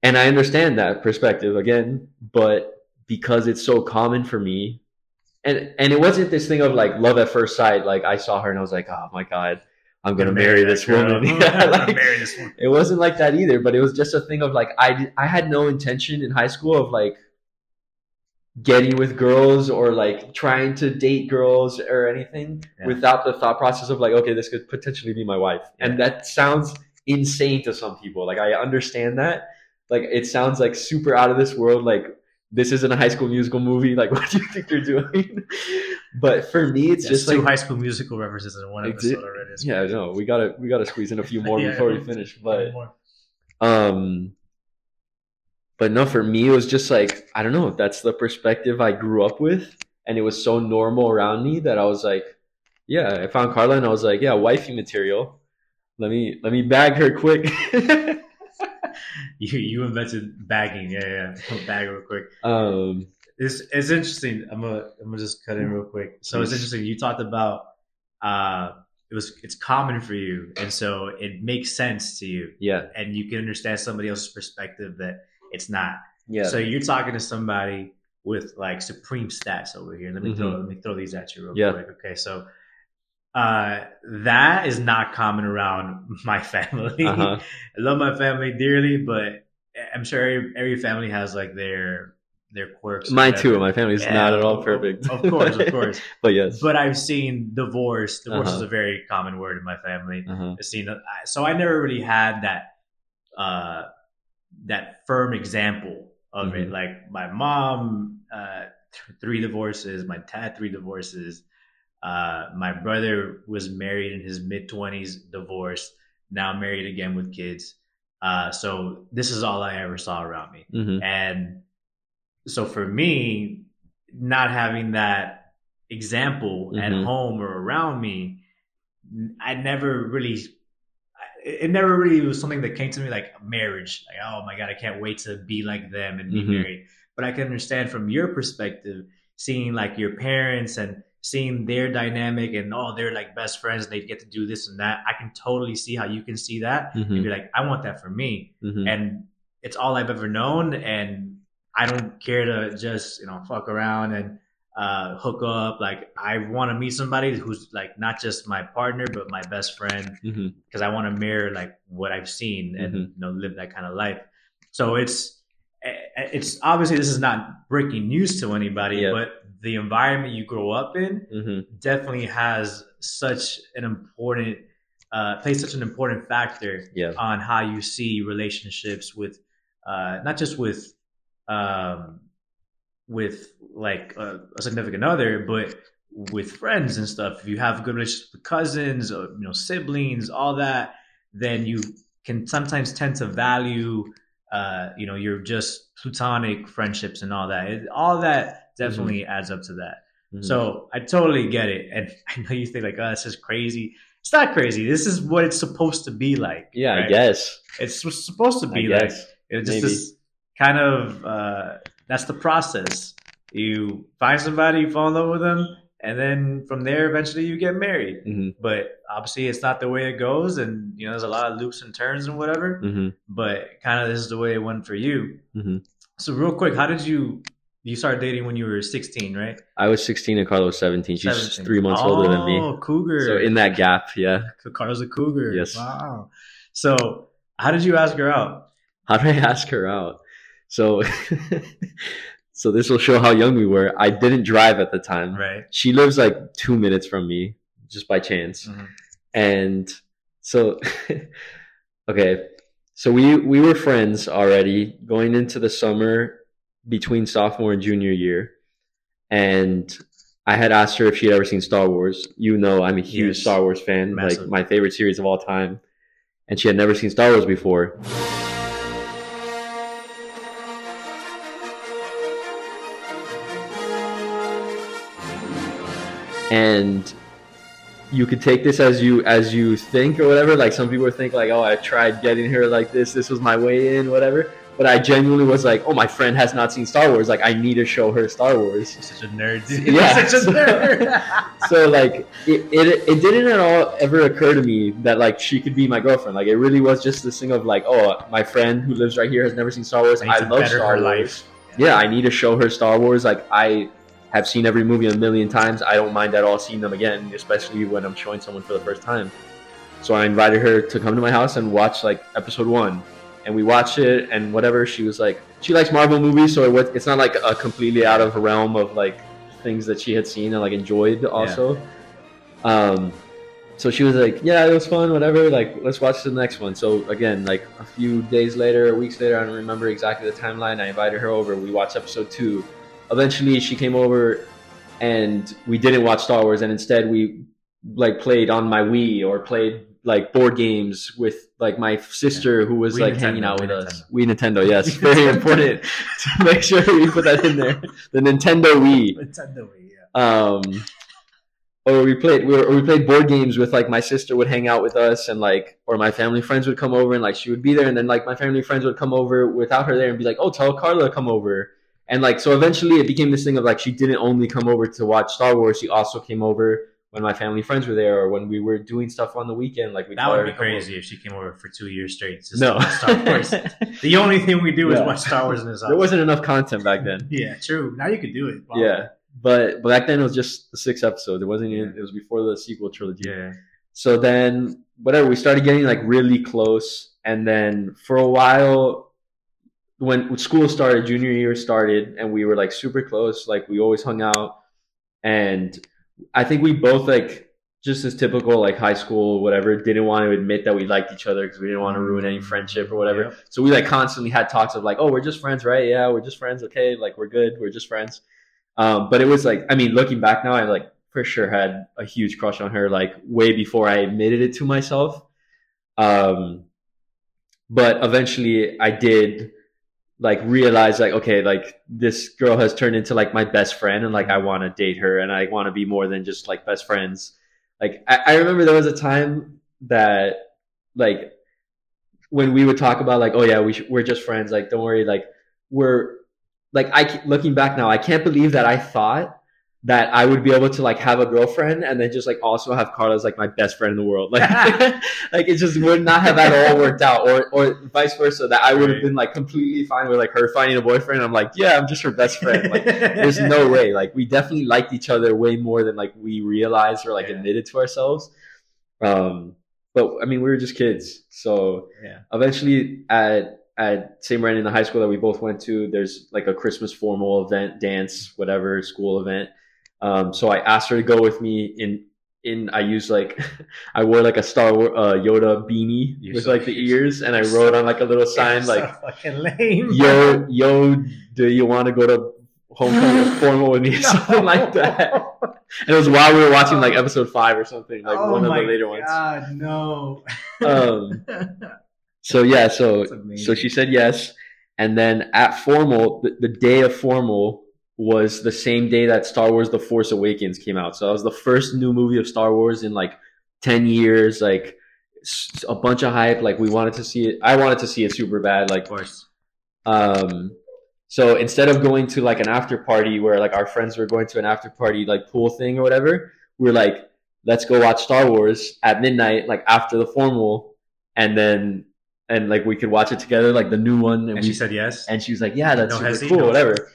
and i understand that perspective again but because it's so common for me and and it wasn't this thing of like love at first sight like i saw her and i was like oh my god i'm gonna marry this woman. Yeah, like, marry this woman. it wasn't like that either but it was just a thing of like i did- i had no intention in high school of like getting with girls or like trying to date girls or anything Yeah. without the thought process of like okay this could potentially be my wife. And that sounds insane to some people. Like i understand that. Like it sounds like super out of this world. Like this isn't a high school musical movie like what do you think you're doing? But for me it's Yes, just two like High School Musical references in one episode already. Yeah no we gotta we gotta squeeze in a few more Yeah, before we finish but um but no for me it was just like i don't know that's the perspective i grew up with and it was so normal around me that i was like yeah i found karla and i was like yeah wifey material. Let me let me bag her quick You you invented bagging. Yeah, yeah. I'll bag real quick. um It's it's interesting. I'm gonna I'm gonna just cut in real quick. So it's interesting. You talked about uh it was it's common for you, and so it makes sense to you, yeah and you can understand somebody else's perspective that it's not. yeah So you're talking to somebody with like supreme stats over here. Let me throw Mhm. let me throw these at you real Yeah. quick. Okay, so uh that is not common around my family. Uh-huh. I love my family dearly, but I'm sure every, every family has like their their quirks. mine too my family's Yeah, not at all perfect Of course, of course. but yes But I've seen divorce. Divorce is Uh-huh. a very common word in my family. uh-huh. I've seen so I never really had that uh that firm example of it. Mhm. Like my mom, uh, th- three divorces. My dad, three divorces. Uh, my brother was married in his mid twenties, divorced. Now married again with kids. Uh, so this is all I ever saw around me. hmm And so for me, not having that example at Mhm. home or around me, I never really, it never really was something that came to me like marriage. Like, oh my God, I can't wait to be like them and be Mhm. married. But I can understand from your perspective, seeing like your parents and seeing their dynamic and oh, they're like best friends and they get to do this and that. I can totally see how you can see that and Mhm. be like, I want that for me hmm and it's all I've ever known, and I don't care to just you know fuck around and uh, hook up. Like I want to meet somebody who's like not just my partner, but my best friend, because I want to mirror like what I've seen and Mhm. you know live that kind of life. So it's eh, it's obviously this is not breaking news to anybody, Yeah. but the environment you grow up in hmm definitely has such an important uh, plays such an important factor Yeah. on how you see relationships with uh, not just with um, with like a, a significant other, but with friends and stuff. If you have good relationships with cousins or you know siblings, all that, then you can sometimes tend to value uh, you know your just platonic friendships and all that. It, all that definitely adds up to that. Mhm. So I totally get it, and I know you think like, "Oh, this is crazy." It's not crazy. This is what it's supposed to be like. yeah, I guess. it's supposed to be like it's just Maybe. this kind of uh, that's the process. You find somebody, you fall in love with them, and then from there, eventually, you get married. hmm But obviously, it's not the way it goes, and you know, there's a lot of loops and turns and whatever. hmm But kind of this is the way it went for you. hmm So, real quick, how did you you start dating when you were 16, right? I was 16 and Karla was 17. She's 17. three months older than me. Oh, cougar. So in that gap, yeah. Karla's a cougar. Yes. Wow. So, how did you ask her out? How did I ask her out? So, so this will show how young we were. I didn't drive at the time. Right. She lives like two minutes from me, just by chance. Mhm. And so, okay, so we we were friends already going into the summer between sophomore and junior year, and I had asked her if she had ever seen Star Wars. You know, I'm a huge Yes. Star Wars fan, Massive. like my favorite series of all time, and she had never seen Star Wars before. and you could take this as you as you think or whatever like some people think like oh i tried getting her like this this was my way in whatever but i genuinely was like oh my friend has not seen star wars like i need to show her star wars You're such a nerd. Dude. Yeah. You're such a nerd. so like it, it it didn't at all ever occur to me that like she could be my girlfriend like it really was just this thing of like oh my friend who lives right here has never seen star wars I i love star wars life. yeah, I need to show her Star Wars. Like I have seen every movie a million times. I don't mind at all seeing them again, especially when I'm showing someone for the first time. So I invited her to come to my house and watch like episode one, and we watched it and whatever. She was like, she likes Marvel movies, so it was, it's not like a completely out of her realm of like things that she had seen and like enjoyed also. Um, so she was like, yeah, it was fun, whatever. Like, let's watch the next one. So again, like a few days later, weeks later, I don't remember exactly the timeline. I invited her over. We watched episode two. Eventually, she came over, and we didn't watch Star Wars, and instead we like played on my Wii or played like board games with like my sister who was Wii like Nintendo, hanging out Wii with us. Nintendo. Wii Nintendo, yes, very important to make sure we put that in there. The Nintendo Wii Nintendo, Wii, yeah. um or we played we, were, or we played board games with like my sister would hang out with us and like or my family friends would come over and like she would be there and then like my family friends would come over without her there and be like oh tell karla to come over and like so eventually it became this thing of like she didn't only come over to watch star wars she also came over when my family friends were there or when we were doing stuff on the weekend like we That would be crazy if she came over for two years straight. Just no Star Wars. the only thing we do is watch Star Wars in house. there wasn't enough content back then Yeah, true. Now you could do it. Wow. yeah but but back then it was just the six episodes it wasn't even it was before the sequel trilogy Yeah. so then whatever we started getting like really close and then for a while when school started junior year started and we were like super close like we always hung out and i think we both like just as typical like high school whatever didn't want to admit that we liked each other because we didn't want to ruin any friendship or whatever. Yep. so we like constantly had talks of like oh we're just friends right? Yeah we're just friends okay like we're good we're just friends. Um, but it was like i mean looking back now i like for sure had a huge crush on her like way before i admitted it to myself. Um, but eventually I did like realize like okay like this girl has turned into like my best friend and like I mm-hmm. want to date her and I want to be more than just like best friends. Like I, I remember there was a time that like when we would talk about like oh yeah we sh- we're just friends like don't worry like we're like I looking back now I can't believe that I thought that I would be able to like have a girlfriend and then just like also have Karla as like my best friend in the world. Like like it just would not have at all worked out or or vice versa that I would have been like completely fine with like her finding a boyfriend. I'm like, yeah, I'm just her best friend. Like there's no way. Like we definitely liked each other way more than like we realized or like Yeah. admitted to ourselves. Um but I mean we were just kids. So Yeah. eventually at at St. Brendan, the high school that we both went to, there's like a Christmas formal event, dance, whatever, school event. Um, so I asked her to go with me in in I used like I wore like a Star Wars uh, Yoda beanie You're with so- like the ears, and I wrote on like a little sign So like fucking lame. "Yo, yo, do you want to go to homecoming formal with me?" or something like that. And it was while we were watching like episode five or something, like oh one of the later ones. No. Um, so yeah, so so she said yes, and then at formal, the, the day of formal was the same day that Star Wars: The Force Awakens came out. So that was the first new movie of Star Wars in like ten years. Like a bunch of hype. Like we wanted to see it. I wanted to see it super bad. Like of course. um, so instead of going to like an after party where like our friends were going to an after party like pool thing or whatever, we were like, let's go watch Star Wars at midnight, like after the formal, and then and like we could watch it together, like the new one. And, And we, she said yes. and she was like, yeah, that's No super cool, no- whatever.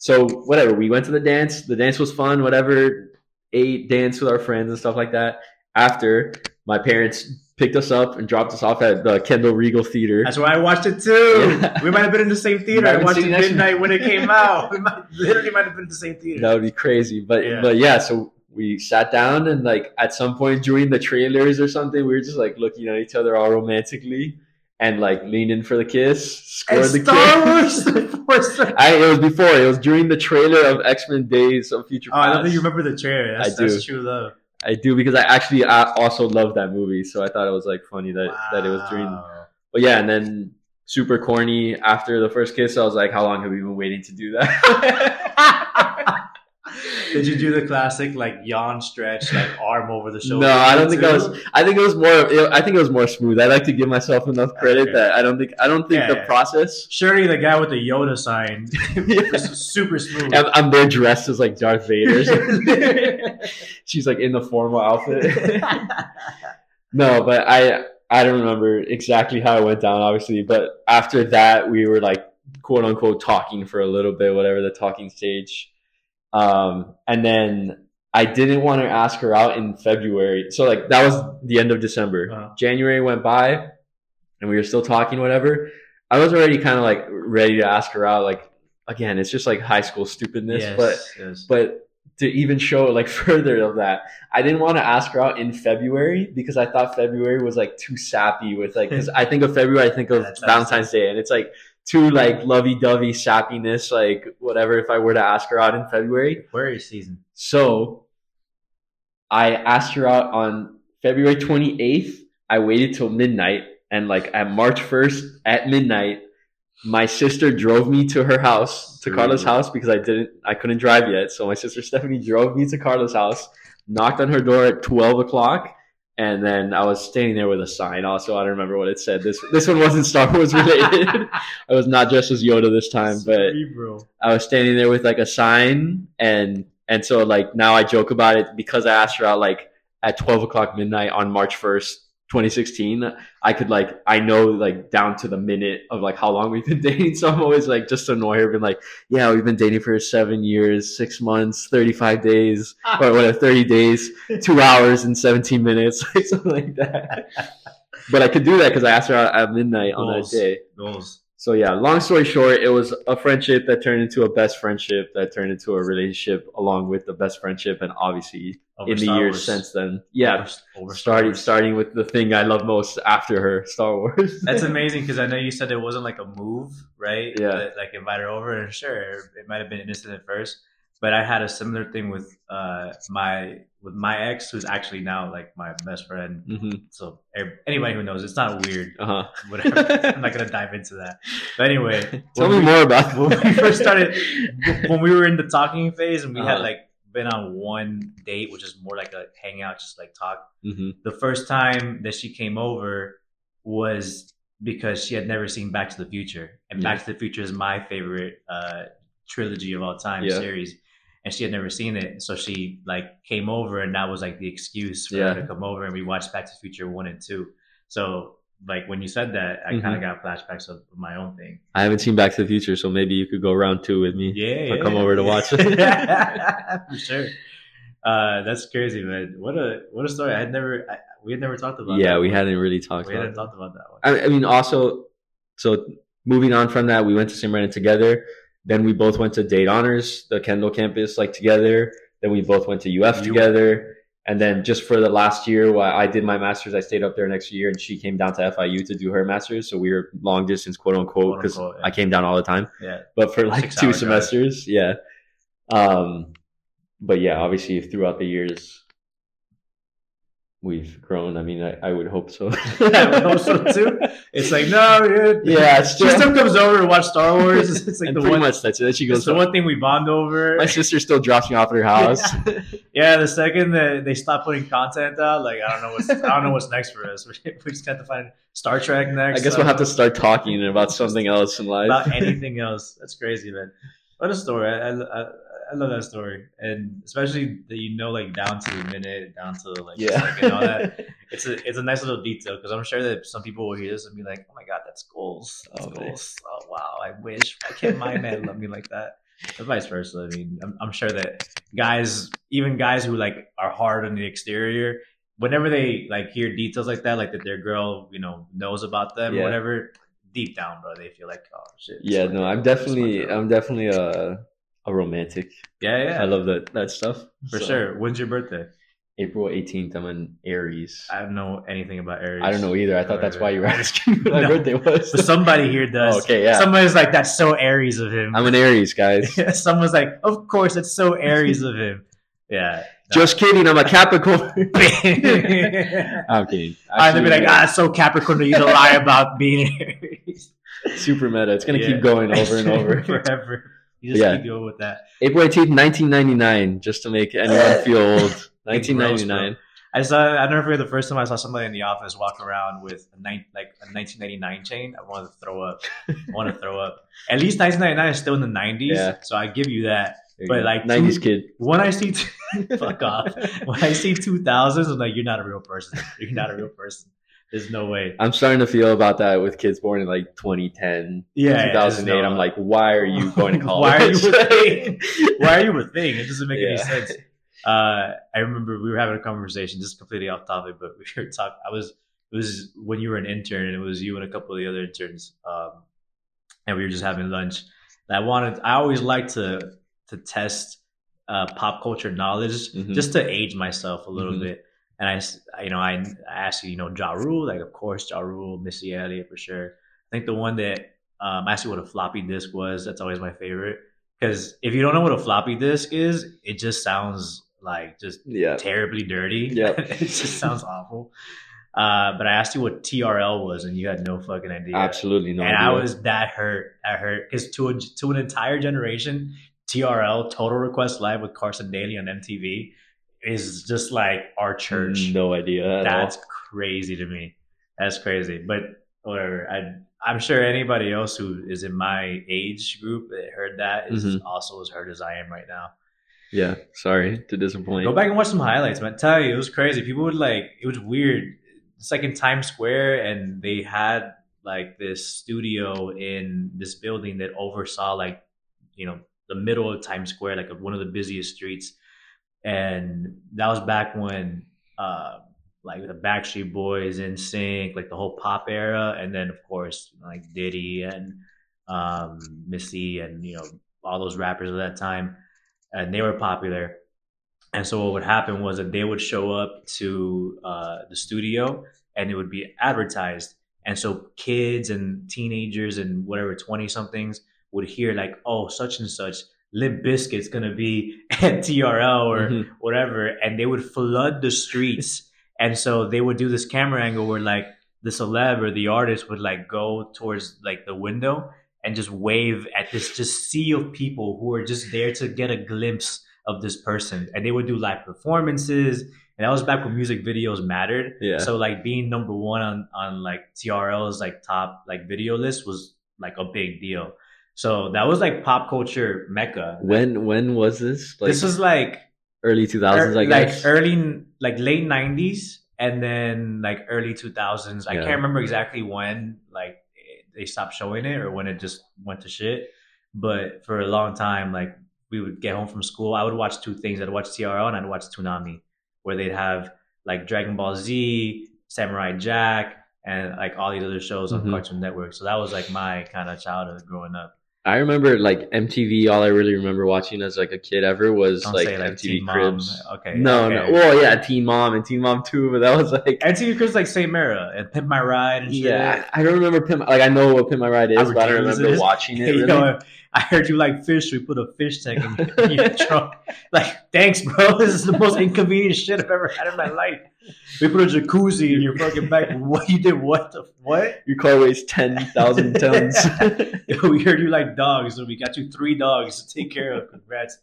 So whatever, we went to the dance. The dance was fun, whatever. Ate, danced with our friends and stuff like that. After my parents picked us up and dropped us off at the Kendall Regal Theater. That's why I watched it too. Yeah. We might have been in the same theater. I watched it midnight when it came out. We might, literally might have been in the same theater. That would be crazy. But Yeah. but yeah, so we sat down and like at some point during the trailers or something, we were just like looking at each other all romantically and like leaned in for the kiss, scored and the Star kiss. Wars. The I, it was before. It was during the trailer of X Men Days of Future Oh, I don't think you remember the trailer. That's, I do. that's true love. I do because I actually I also love that movie, so I thought it was like funny that that it was during. But yeah, and then super corny after the first kiss. I was like, how long have we been waiting to do that? Did you do the classic like yawn stretch, like arm over the shoulder? No, I don't think I was. I think it was more. I think it was more smooth. I like to give myself enough credit Okay. that I don't think. I don't think Yeah, the yeah. process. Surely the guy with the Yoda sign Yeah. was super smooth. I'm, I'm there dressed as like Darth Vader. She's like in the formal outfit. no, but I I don't remember exactly how it went down, obviously. But after that, we were like quote unquote talking for a little bit, whatever the talking stage. Um, and then I didn't want to ask her out in February. So like that was the end of December. Uh-huh. January went by and we were still talking, whatever. I was already kind of like ready to ask her out. Like again, it's just like high school stupidness, yes, but yes. but to even show like further of that, I didn't want to ask her out in February because I thought February was like too sappy with like because I think of February, I think of Valentine's Day, and it's like too like lovey dovey sappiness, like whatever. If I were to ask her out in February, Aquarius season. so I asked her out on February 28th. I waited till midnight and like at March 1st at midnight, my sister drove me to her house, to Ooh. Karla's house because I didn't, I couldn't drive yet. So my sister Stephanie drove me to Karla's house, knocked on her door at 12 o'clock. And then I was standing there with a sign. Also, I don't remember what it said. This this one wasn't Star Wars related. I was not dressed as Yoda this time, but Cerebral. I was standing there with like a sign and and so like now I joke about it because I asked her out like at twelve o'clock midnight on March first, twenty sixteen. I could like I know like down to the minute of like how long we've been dating. So I'm always like just to annoy her, been like, yeah, we've been dating for seven years, six months, thirty five days, or whatever, thirty days, two hours and seventeen minutes, like something like that. But I could do that because I asked her out at midnight on that day. Goals. So yeah, long story short, it was a friendship that turned into a best friendship that turned into a relationship along with the best friendship and obviously Over in the years Wars. since then. Yeah. Over, over starting starting with the thing I love most after her, Star Wars. That's amazing because I know you said it wasn't like a move, right? Yeah. That, like invite her over, and sure, it might have been innocent at first, but I had a similar thing with uh, my with my ex, who's actually now like my best friend. hmm So anybody who knows, it's not weird. Uh huh. Whatever. I'm not gonna dive into that. But anyway, Tell me we- more about when we first started when we were in the talking phase and we had Uh-huh. like been on one date, which is more like a hangout, just like talk. hmm The first time that she came over was because she had never seen Back to the Future, and Back to the Future is my favorite uh, trilogy of all time Yeah. series. And she had never seen it, so she like came over, and that was like the excuse for Yeah. her to come over, and we watched Back to the Future one and two. So like when you said that, I Mhm. kind of got flashbacks of my own thing. I haven't seen Back to the Future, so maybe you could go round two with me. Yeah, Or yeah, come over to watch it. for sure. Uh, that's crazy, man. What a what a story. I had never, I, we had never talked about. Yeah, we one. hadn't really talked we about. hadn't it. talked about that one. I, I mean, also, so moving on from that, we went to. Brendan together. Then we both went to Dade Honors, the Kendall campus, like together. Then we both went to UF You- together. And then just for the last year, while I did my master's, I stayed up there next year, and she came down to FIU to do her master's. So we were long distance, quote unquote, because yeah. I came down all the time. Yeah, But for like Six-hour two drive. semesters, yeah. Um, but yeah, obviously throughout the years, we've grown. I mean, I, I would hope so. I would hope so too. It's like no, dude. Yeah, it's she still comes over to watch Star Wars. It's, like and the pretty one. much that's it. She It's goes, the one thing we bond over. my sister still drops me off at her house. Yeah, the second that they stop putting content out, like I don't know what's I don't know what's next for us. We, we just got to find Star Trek next. I guess we'll have to uh, start talking about something else in life. about anything else. That's crazy, man. What a story! I, I, I love that story, and especially that you know, like down to the minute, down to like Yeah. second, and all that. It's a it's a nice little detail because I'm sure that some people will hear this and be like, "Oh my god, that's goals! That's Oh, goals! Oh wow, I wish I can't my man love me like that." But vice versa. I mean, I'm, I'm sure that guys, even guys who like are hard on the exterior, whenever they like hear details like that, like that their girl, you know, knows about them, Yeah. or whatever, deep down, bro, they feel like, oh shit. yeah, no, girl. I'm This is my definitely. I'm definitely a a romantic. yeah, yeah, I love that that stuff for So, sure. When's your birthday? April 18th. I'm an Aries. I don't know anything about Aries. I don't know either. I thought that's why you were asking what my No. birthday was. But somebody here does. Oh, okay, yeah. Somebody's like, that's so Aries of him. I'm an Aries, guys. Someone's like, of course, it's so Aries of him. Yeah. Just kidding. I'm a Capricorn. I'm I'm kidding. gonna be like, ah, it's so Capricorn of you to lie about being Aries. super meta. It's gonna Yeah. keep going over and over. forever. You just Yeah. keep going with that. April 18th, 1999, just to make anyone feel old. 1999. I saw. I never forget the first time I saw somebody in the office walk around with a nine, like a 1999 chain. I wanted to throw up. I want to throw up. At least 1999 is still in the 90s, Yeah. so I give you that. There you But go. like 90s two- kid. When I see, fuck off. When I see 2000s, I'm like, you're not a real person. You're not a real person. There's no way. I'm starting to feel about that with kids born in like 2010, Yeah, 2008. there's no- I'm like, why are you going to college? Why are you a thing? Why are you a thing? It doesn't make any sense. Uh, I remember we were having a conversation, just completely off topic, but we were talking. I was it was when you were an intern, and it was you and a couple of the other interns, um, and we were just having lunch. And I wanted. I always like to to test uh, pop culture knowledge Mhm. just to age myself a little Mhm. bit. And I, I- you know, I, I asked you, you know, Ja Rule, like of course Ja Rule, Missy Elliott for sure. I think the one that um, asked you what a floppy disk was. That's always my favorite because if you don't know what a floppy disk is, it just sounds like just Yeah. terribly dirty. Yep. it just sounds awful. Uh, but I asked you what TRL was, and you had no fucking idea. Absolutely no and idea. I was that hurt. I hurt because to a, to an entire generation, TRL Total Request Live with Carson Daly on MTV is just like our church. no idea That's all. crazy to me. That's crazy. But whatever. I I'm sure anybody else who is in my age group that heard that is Mhm. also as hurt as I am right now. Yeah. Sorry to disappoint. Go back and watch some highlights, man. Tell you, it was crazy. People would like it was weird. It's like in Times Square, and they had like this studio in this building that oversaw like you know the middle of Times Square, like one of the busiest streets. And that was back when uh like the Backstreet Boys, NSYNC, like the whole pop era, and then of course like Diddy and um Missy and you know all those rappers of that time, and they were popular. And so what would happen was that they would show up to uh, the studio and it would be advertised. And so kids and teenagers and whatever 20 somethings would hear like, oh, such and such, Limp Bizkit's gonna be at TRL or Mhm. whatever, and they would flood the streets. and so they would do this camera angle where like the celeb or the artist would like go towards like the window and just wave at this just sea of people who are just there to get a glimpse of this person. And they would do live performances. And that was back when music videos mattered. Yeah. So like being number one on on like TRL's like top like video list was like a big deal. So that was like pop culture mecca. When when was this? Like this was like early two thousands, ear- I like early like late nineties and then like early two thousands. I can't remember exactly when like they stopped showing it or when it just went to shit. But for a long time, like we would get home from school, I would watch two things. I'd watch TRL and I'd watch Toonami, where they'd have like Dragon Ball Z, Samurai Jack, and like all these other shows on Mhm. Cartoon Network. So that was like my kind of childhood growing up. I remember like MTV. All I really remember watching as like a kid ever was like say like MTV Teen Mom. Cribs. Okay. No, okay. no. Well, yeah, Teen Mom and Teen Mom Two, but that was like MTV Cribs like same era and Pimp My Ride and shit. yeah. I I don't remember Pimp. Like I know what Pimp My Ride is, but I don't remember watching it. Really. yo, I heard you like fish. We put a fish tank in, in your trunk. Like, thanks, bro. This is the most inconvenient shit I've ever had in my life. We put a jacuzzi in your fucking back. What you did? What the what? Your car weighs ten thousand tons. We heard you like dogs, so we got you three dogs to take care of. Congrats.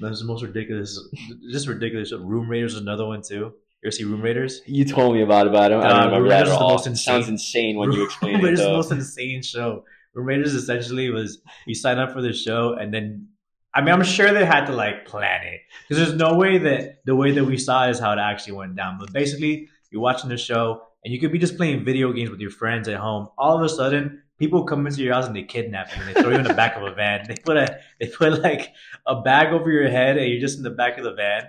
That's the most ridiculous. Just ridiculous. Room Raiders is another one too. You ever see Room Raiders? you told me about it, but I don't, I Uh, don't remember that Raiders at all. most insane- sounds insane when you explain Room it. Raiders is the most insane show. Raiders essentially was you sign up for the show and then I mean I'm sure they had to like plan it because there's no way that the way that we saw is how it actually went down. But basically, you're watching the show and you could be just playing video games with your friends at home. All of a sudden, people come into your house and they kidnap you and they throw you in the back of a van. They put a they put like a bag over your head and you're just in the back of the van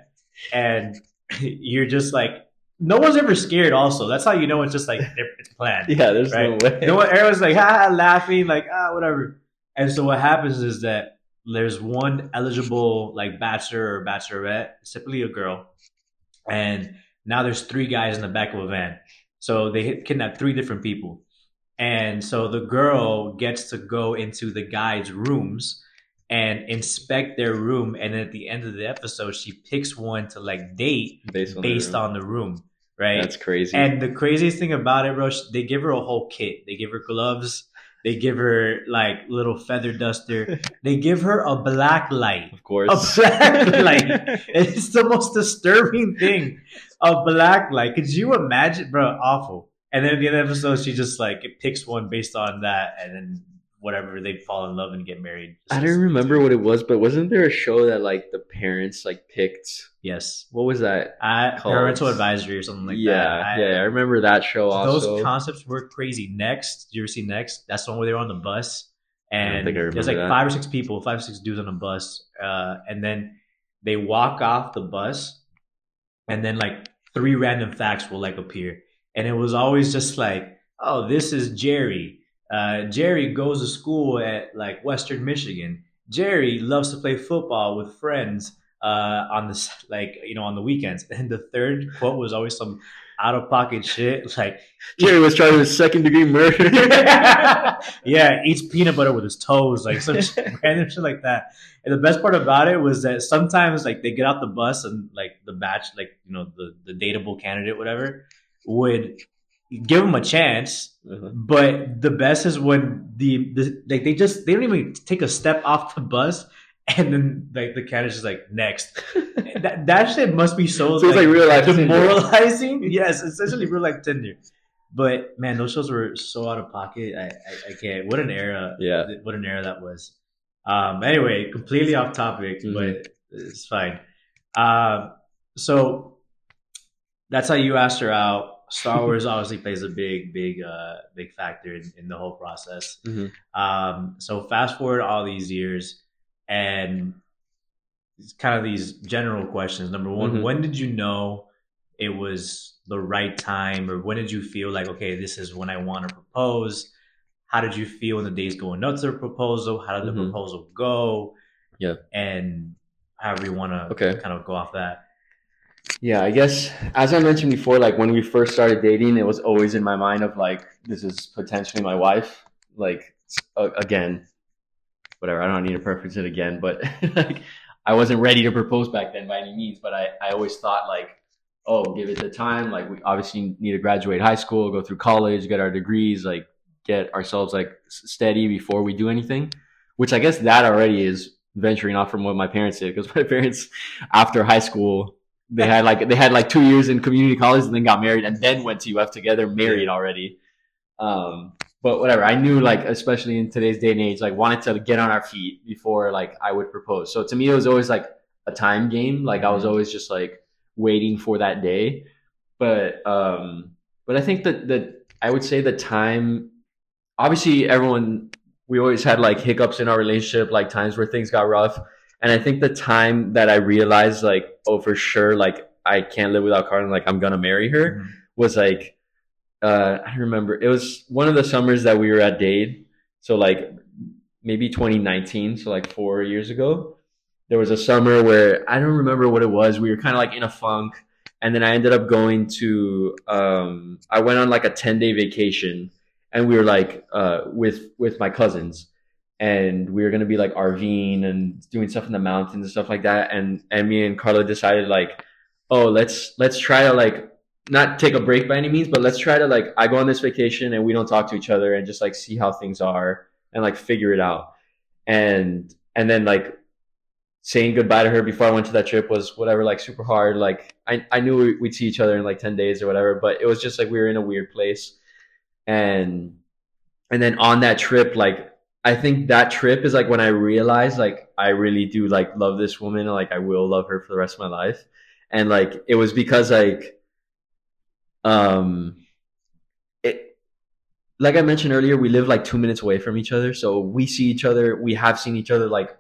and you're just like no one's ever scared. Also, that's how you know it's just like it's planned. Yeah, there's Right. no way. You know what? Everyone's like, ha, ha, laughing, like, ah, whatever. And so what happens is that there's one eligible, like, bachelor or bachelorette, typically a girl. And now there's three guys in the back of a van. So they kidnap three different people. And so the girl gets to go into the guys' rooms and inspect their room. And at the end of the episode, she picks one to, like, date based on the room. on the room, right? That's crazy. And the craziest thing about it, bro, they give her a whole kit. They give her gloves. They give her like little feather duster. They give her a black light. of course. A black light. It's the most disturbing thing. A black light. Could you imagine, bro? Awful. And then at the end of the episode, she just like picks one based on that, and then whatever they fall in love and get married. I don't remember what it was, but wasn't there a show that like the parents like picked? Yes, What was that? I, Called- parental advisory or something like yeah, that. I- yeah, I remember that show also. Those concepts were crazy. Next, do you ever see Next? That's the one where they were on the bus, and I there's like that. five or six people, five or six dudes on a bus, uh, and then they walk off the bus, and then like three random facts will like appear, and it was always just like, oh, this is Jerry. Uh, Jerry goes to school at like Western Michigan. Jerry loves to play football with friends uh, on the like you know on the weekends. And the third quote was always some out of pocket shit like Jerry was charged with second degree murder. yeah, eats peanut butter with his toes, like some shit, random shit like that. And the best part about it was that sometimes like they get out the bus and like the batch, like you know the the dateable candidate, whatever, would give them a chance. Uh-huh. But the best is when the, the like they just they don't even take a step off the bus. And then, like the candidate's just like next. that that shit must be so, So it's like real life Tinder. demoralizing. yes, essentially real life Tinder. But man, those shows were so out of pocket. I, I, I can't. What an era! Yeah. what an era that was. Um. Anyway, completely off topic, Mhm. but it's fine. Um. So that's how you asked her out. Star Wars obviously plays a big, big, uh, big factor in, in the whole process. Mhm. Um. So fast forward all these years, and it's kind of these general questions. Number one, Mhm. when did you know it was the right time, or when did you feel like, okay, this is when I want to propose? How did you feel in the days going up to the proposal? How did the Mhm. proposal go? Yeah. and however you want to Okay. kind of go off that. Yeah, I guess as I mentioned before, like when we first started dating, it was always in my mind of like this is potentially my wife. Like uh, again, whatever. I don't need to preference it again, but like I wasn't ready to propose back then by any means. But I I always thought like, oh, give it the time. Like we obviously need to graduate high school, go through college, get our degrees, like get ourselves like steady before we do anything. Which I guess that already is venturing off from what my parents did because my parents after high school they had like they had like two years in community college and then got married and then went to UF together, married already. Um, but whatever, I knew like especially in today's day and age, like wanted to get on our feet before like I would propose. So to me, it was always like a time game. Like I was always just like waiting for that day. But um, but I think that that I would say the time. Obviously, everyone we always had like hiccups in our relationship, like times where things got rough. And I think the time that I realized, like, oh, for sure, like, I can't live without Karla, like, I'm gonna marry her, Mhm. was like, uh, I remember it was one of the summers that we were at Dade. So, like, maybe 2019, so like four years ago. There was a summer where I don't remember what it was. We were kind of like in a funk. And then I ended up going to, um, I went on like a 10 day vacation and we were like, uh, with, with my cousins and we were gonna be like RVing and doing stuff in the mountains and stuff like that. And and me and Karla decided like, oh, let's let's try to like not take a break by any means, but let's try to like I go on this vacation and we don't talk to each other and just like see how things are and like figure it out. And and then like saying goodbye to her before I went to that trip was whatever like super hard. Like I I knew we- we'd see each other in like ten days or whatever, but it was just like we were in a weird place. And and then on that trip, like I think that trip is like when I realized like I really do like love this woman like I will love her for the rest of my life. And like it was because like um it like I mentioned earlier, we live like two minutes away from each other. So we see each other, we have seen each other like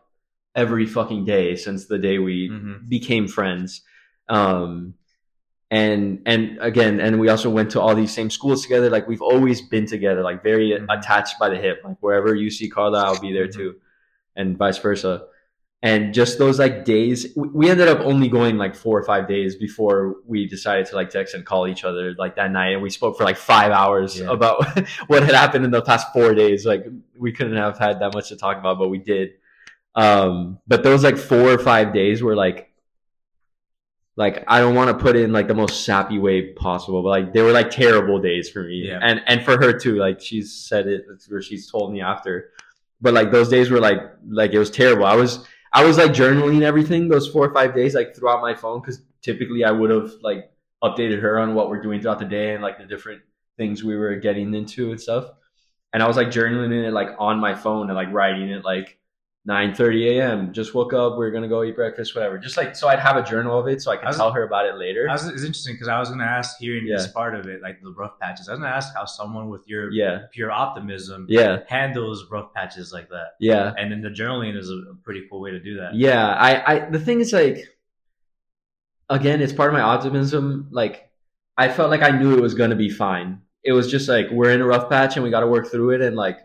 every fucking day since the day we Mhm. became friends. Um and and again and we also went to all these same schools together like we've always been together like very Mhm. attached by the hip like wherever you see karla i'll be there Mhm. too and vice versa and just those like days we- we ended up only going like four or five days before we decided to like text and call each other like that night and we spoke for like five hours Yeah. about what had happened in the past four days like we couldn't have had that much to talk about but we did um but those like four or five days were like like I don't want to put it in like the most sappy way possible, but like they were like terrible days for me, Yeah. and and for her too. Like she's said it, or she's told me after, but like those days were like like it was terrible. I was I was like journaling everything those four or five days like throughout my phone because typically I would have like updated her on what we're doing throughout the day and like the different things we were getting into and stuff. And I was like journaling it like on my phone and like writing it like 9:30 a.m. Just woke up. We are gonna go eat breakfast, whatever. Just like so, I'd have a journal of it so I could I was- tell her about it later. Was, it's interesting because I was going to ask hearing this part of it, like the rough patches. I was going to ask how someone with your yeah, pure optimism yeah, handles rough patches like that. yeah, And then the journaling is a, a pretty cool way to do that. yeah. I, I, the thing is like, again, it's part of my optimism. Like, I felt like I knew it was gonna be fine. It was just like we're in a rough patch and we got to work through it. And like,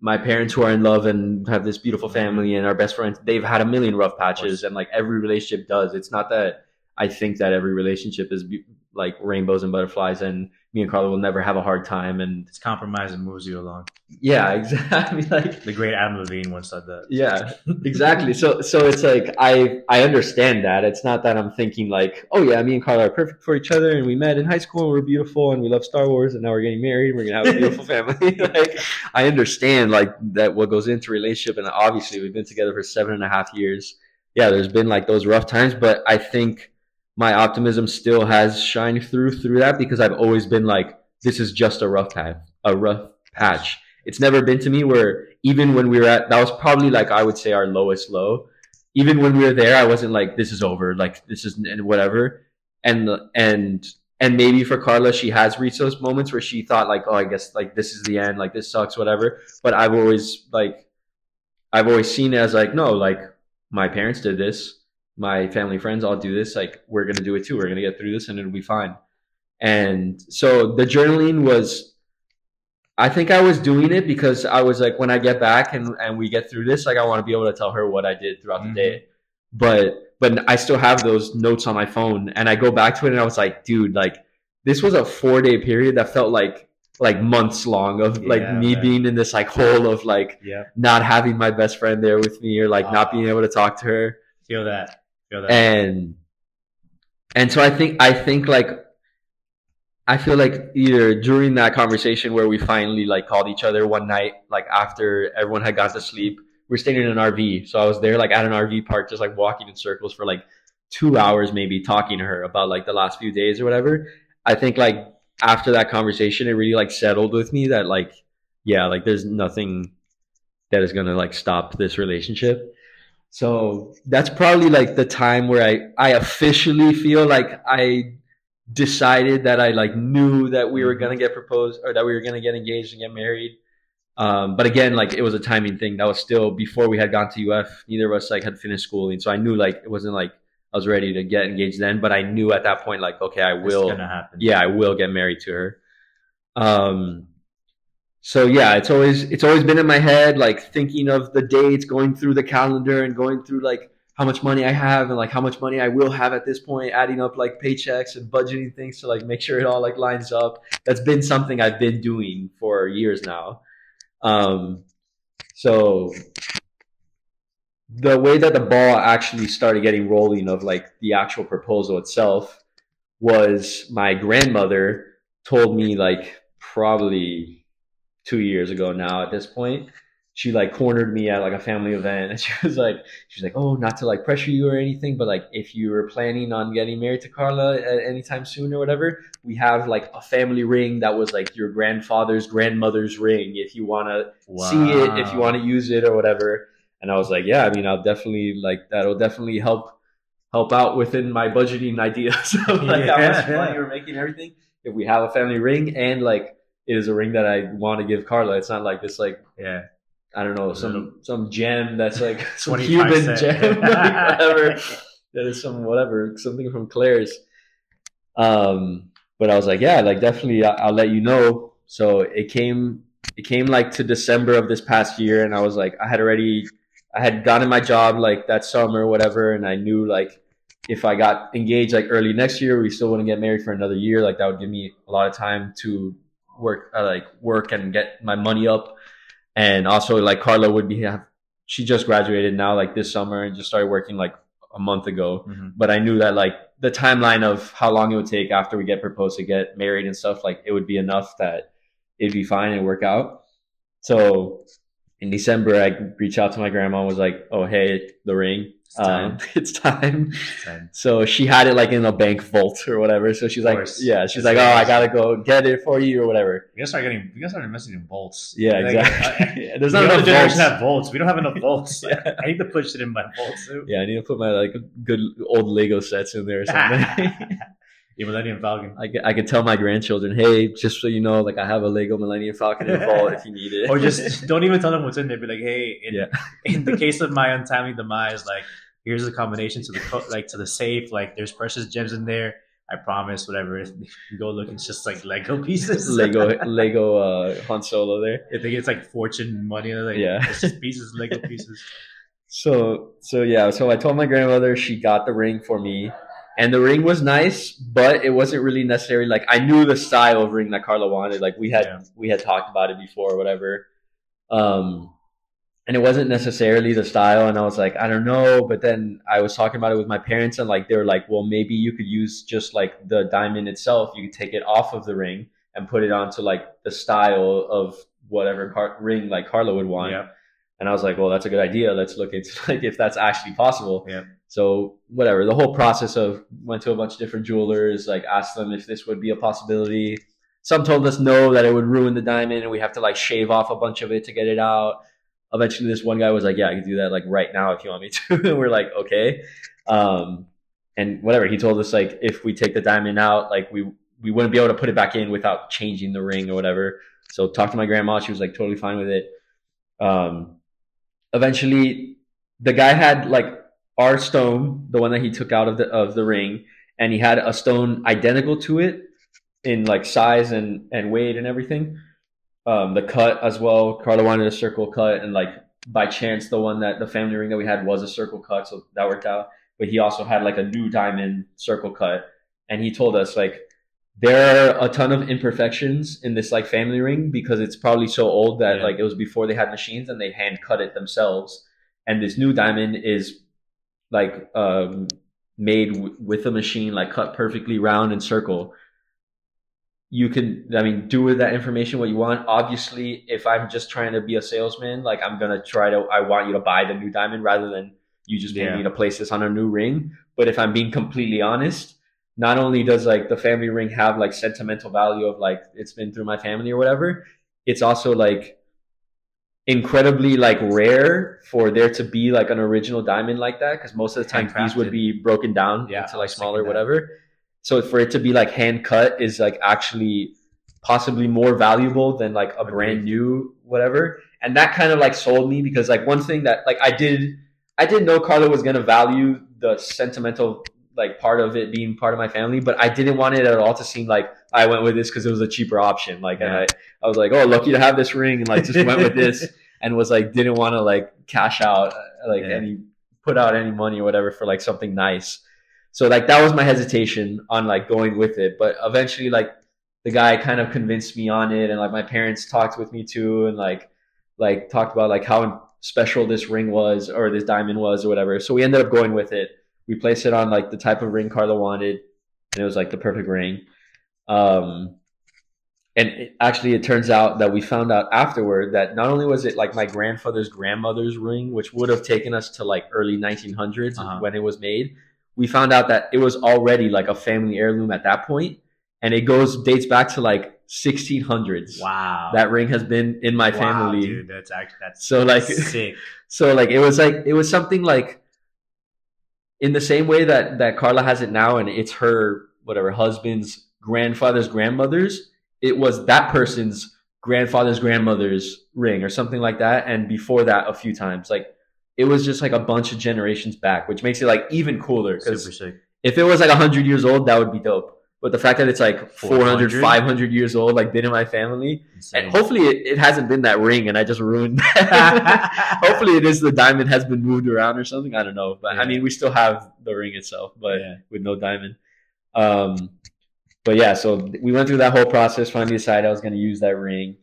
my parents who are in love and have this beautiful family and our best friends, they've had a million rough patches, and like every relationship does. It's not that I think that every relationship is be- like rainbows and butterflies, and me and Karla will never have a hard time. And It's compromise and moves you along. yeah, exactly. Like The great Adam Levine once said that. yeah, exactly. So so it's like I I understand that. It's not that I'm thinking like, oh yeah, me and Karla are perfect for each other, and we met in high school, and we're beautiful, and we love Star Wars, and now we're getting married, and we're gonna have a beautiful family. like I understand like that what goes into relationship, and obviously we've been together for seven and a half years. Yeah, there's been like those rough times, but I think my optimism still has shined through through that because I've always been like, this is just a rough patch, a rough patch. It's never been to me where even when we were at that was probably like I would say our lowest low. Even when we were there, I wasn't like this is over, like this is and whatever. And and and maybe for Karla, she has reached those moments where she thought like, oh, I guess like this is the end, like this sucks, whatever. But I've always like, I've always seen it as like, no, like my parents did this, my family friends all do this, like we're gonna do it too. We're gonna get through this, and it'll be fine. And so the journaling was I think I was doing it because I was like, when I get back and, and we get through this, like I want to be able to tell her what I did throughout Mhm. the day. But but I still have those notes on my phone and I go back to it and I was like, dude, like this was a four day period that felt like like months long of like Yeah, me man. being in this like hole of like Yeah. not having my best friend there with me or like not being able to talk to her Feel that. And and so i think i think like i feel like either during that conversation where we finally like called each other one night like after everyone had gone to sleep we are staying in an rv so i was there like at an rv park just like walking in circles for like two hours maybe talking to her about like the last few days or whatever. I think like after that conversation it really like settled with me that like yeah like there's nothing that is gonna like stop this relationship so that's probably like the time where I I officially feel like I decided that I like knew that we were gonna get proposed or that we were gonna get engaged and get married. Um, but again, like it was a timing thing. That was still before we had gone to UF. Neither of us like had finished schooling, so I knew like it wasn't like I was ready to get engaged then. But I knew at that point like okay, I will yeah, I will get married to her. Um, so yeah, it's always it's always been in my head, like thinking of the dates, going through the calendar, and going through like how much money I have and like how much money I will have at this point, adding up like paychecks and budgeting things to like make sure it all like lines up. That's been something I've been doing for years now. Um, so the way that the ball actually started getting rolling of like the actual proposal itself was my grandmother told me like probably two years ago now at this point she like cornered me at like a family event and she was like she's like oh not to like pressure you or anything but like if you were planning on getting married to karla at anytime soon or whatever we have like a family ring that was like your grandfather's grandmother's ring if you want to see it if you want to use it or whatever and i was like yeah i mean i'll definitely like that'll definitely help help out within my budgeting ideas of like how Yeah, much yeah. money we're making everything if we have a family ring and like it is a ring that i want to give karla. It's not like this like Yeah. i don't know some some gem that's like some 25 cuban cent. gem like whatever. That is some whatever something from claire's. Um but i was like yeah like definitely I- i'll let you know. So it came it came like to december of this past year and i was like i had already i had gotten my job like that summer or whatever and i knew like if i got engaged like early next year we still wouldn't get married for another year like that would give me a lot of time to work uh, like work and get my money up and also like karla would be have she just graduated now like this summer and just started working like a month ago Mhm. but I knew that like the timeline of how long it would take after we get proposed to get married and stuff, like it would be enough that it'd be fine and work out. So in December, I reached out to my grandma and was like, "Oh, hey, the ring, It's time. um, it's time." Time. So she had it like in a bank vault or whatever. So she's like, "Yeah," she's It's like, "Oh, I gotta go get it for you or whatever." We gotta start getting. We gotta start investing in bolts. Yeah, Like, exactly. I- There's not enough generation vaults. have volts. We don't have enough volts. Yeah. I need to push it in my volts too. Yeah, I need to put my like good old Lego sets in there or something. The Millennium Falcon. I can, I can tell my grandchildren, hey, just so you know, like I have a Lego Millennium Falcon in the vault if you need it. or just don't even tell them what's in there. Be like, hey, in, Yeah. in the case of my untimely demise, like here's a combination to the co- like to the safe. Like there's precious gems in there. I promise. Whatever. Go look, it's just like Lego pieces. Lego Lego uh, Han Solo there. I think it's like fortune money. Like Yeah. it's just pieces, Lego pieces. So so yeah, so I told my grandmother she got the ring for me. And the ring was nice, but it wasn't really necessary. Like I knew the style of ring that Karla wanted. Like we had Yeah. we had talked about it before or whatever. Um and it wasn't necessarily the style and I was like, I don't know, but then I was talking about it with my parents and like they were like, well maybe you could use just like the diamond itself. You could take it off of the ring and put it onto like the style of whatever car- ring like Karla would want. Yeah. And I was like, well, that's a good idea. Let's look into like if that's actually possible. Yeah. So whatever, the whole process of went to a bunch of different jewelers, like asked them if this would be a possibility. Some told us no, that it would ruin the diamond and we have to like shave off a bunch of it to get it out. Eventually this one guy was like, Yeah, I can do that like right now if you want me to. and we're like, okay. Um and whatever, he told us like if we take the diamond out, like we we wouldn't be able to put it back in without changing the ring or whatever. So talked to my grandma, she was like totally fine with it. Um eventually the guy had like our stone, the one that he took out of the of the ring, and he had a stone identical to it in like size and and weight and everything. Um, the cut as well. Karla wanted a circle cut, and like by chance, the one that the family ring that we had was a circle cut, so that worked out. But he also had like a new diamond circle cut, and he told us like there are a ton of imperfections in this like family ring because it's probably so old that Yeah. like it was before they had machines and they hand cut it themselves. And this new diamond is like um, made w- with a machine, like cut perfectly round and circle. You can, I mean, do with that information what you want. Obviously, if I'm just trying to be a salesman, like I'm gonna try to, I want you to buy the new diamond rather than you just Yeah. me to place this on a new ring. But if I'm being completely honest, not only does like the family ring have like sentimental value of like it's been through my family or whatever, it's also like incredibly like rare for there to be like an original diamond like that because most of the time these would be broken down Yeah, into like smaller whatever. So for it to be like hand cut is like actually possibly more valuable than like a brand new whatever. And that kind of like sold me because like one thing that like I did I didn't know Karla was gonna value the sentimental like part of it being part of my family, but I didn't want it at all to seem like I went with this because it was a cheaper option. Like and Yeah. I, I was like, oh, lucky to have this ring, and like just went with this, and was like didn't want to like cash out uh, like Yeah. any put out any money or whatever for like something nice. So like that was my hesitation on like going with it, but eventually like the guy kind of convinced me on it, and like my parents talked with me too, and like like talked about like how special this ring was or this diamond was or whatever. So we ended up going with it. We placed it on like the type of ring Karla wanted, and it was like the perfect ring. Um, and it, actually, it turns out that we found out afterward that not only was it like my grandfather's grandmother's ring, which would have taken us to like early 1900s Uh-huh. when it was made, we found out that it was already like a family heirloom at that point, and it goes dates back to like 1600s. Wow. That ring has been in my Wow, family. dude. That's actually that's So like sick. so like it was like it was something like in the same way that that Karla has it now and it's her whatever husband's grandfather's grandmother's it was that person's grandfather's grandmother's ring or something like that and before that a few times like it was just like a bunch of generations back which makes it like even cooler Super because sick. if it was like 100 years old that would be dope but the fact that it's like 400 400? 500 years old like been in my family Insane. and hopefully it, it hasn't been that ring and I just ruined that. hopefully it is the diamond has been moved around or something. I don't know. But I mean we still have the ring itself, but Yeah. with no diamond. Um but yeah, so we went through that whole process, finally decided I was gonna use that ring.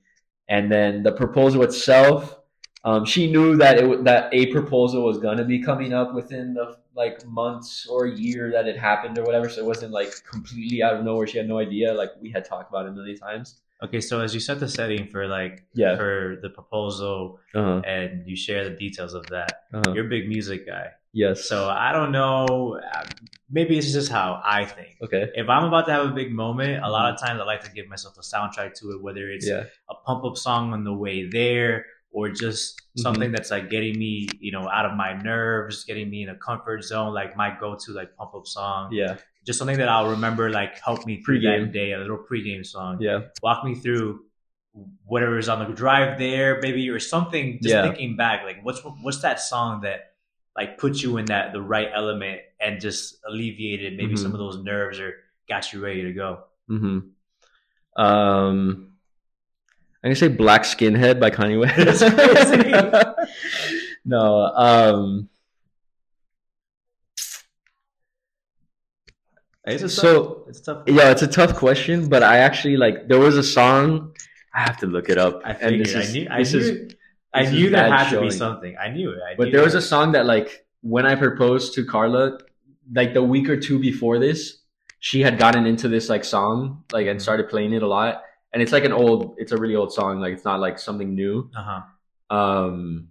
And then the proposal itself, um, she knew that it that a proposal was gonna be coming up within the like months or year that it happened or whatever. So it wasn't like completely out of nowhere. She had no idea. Like we had talked about it a million times. Okay, so as you set the setting for like Yeah. for the proposal Uh-huh. and you share the details of that, Uh-huh. you're a big music guy. Yes. So I don't know. uh, Maybe it's just how I think. okay. If I'm about to have a big moment, a lot of times I like to give myself a soundtrack to it, whether it's Yeah. a pump up song on the way there or just Mhm. something that's like getting me, you know, out of my nerves, getting me in a comfort zone, like my go to like pump up song. Yeah. Just something that I'll remember, like help me through Pre-game. that day, a little pregame song. Yeah. Walk me through whatever is on the drive there, maybe, or something. Just Yeah. thinking back, like what's what's that song that like put you in that the right element and just alleviated maybe Mhm. some of those nerves or got you ready to go. Mm-hmm. Um, I'm gonna say "Black Skinhead" by Kanye West. That's crazy. no. Um. It's a So- tough, it's a tough. Yeah, it's a tough question, but I actually like. There was a song. I have to look it up. I and figured. this is- I knew. I this knew. is- I knew bad had to be something. I knew it. I But knew there was it. a song that like when I proposed to Karla, like the week or two before this, she had gotten into this like song, like and started playing it a lot. And it's like an old, it's a really old song. Like it's not like something new. Uh-huh. Um,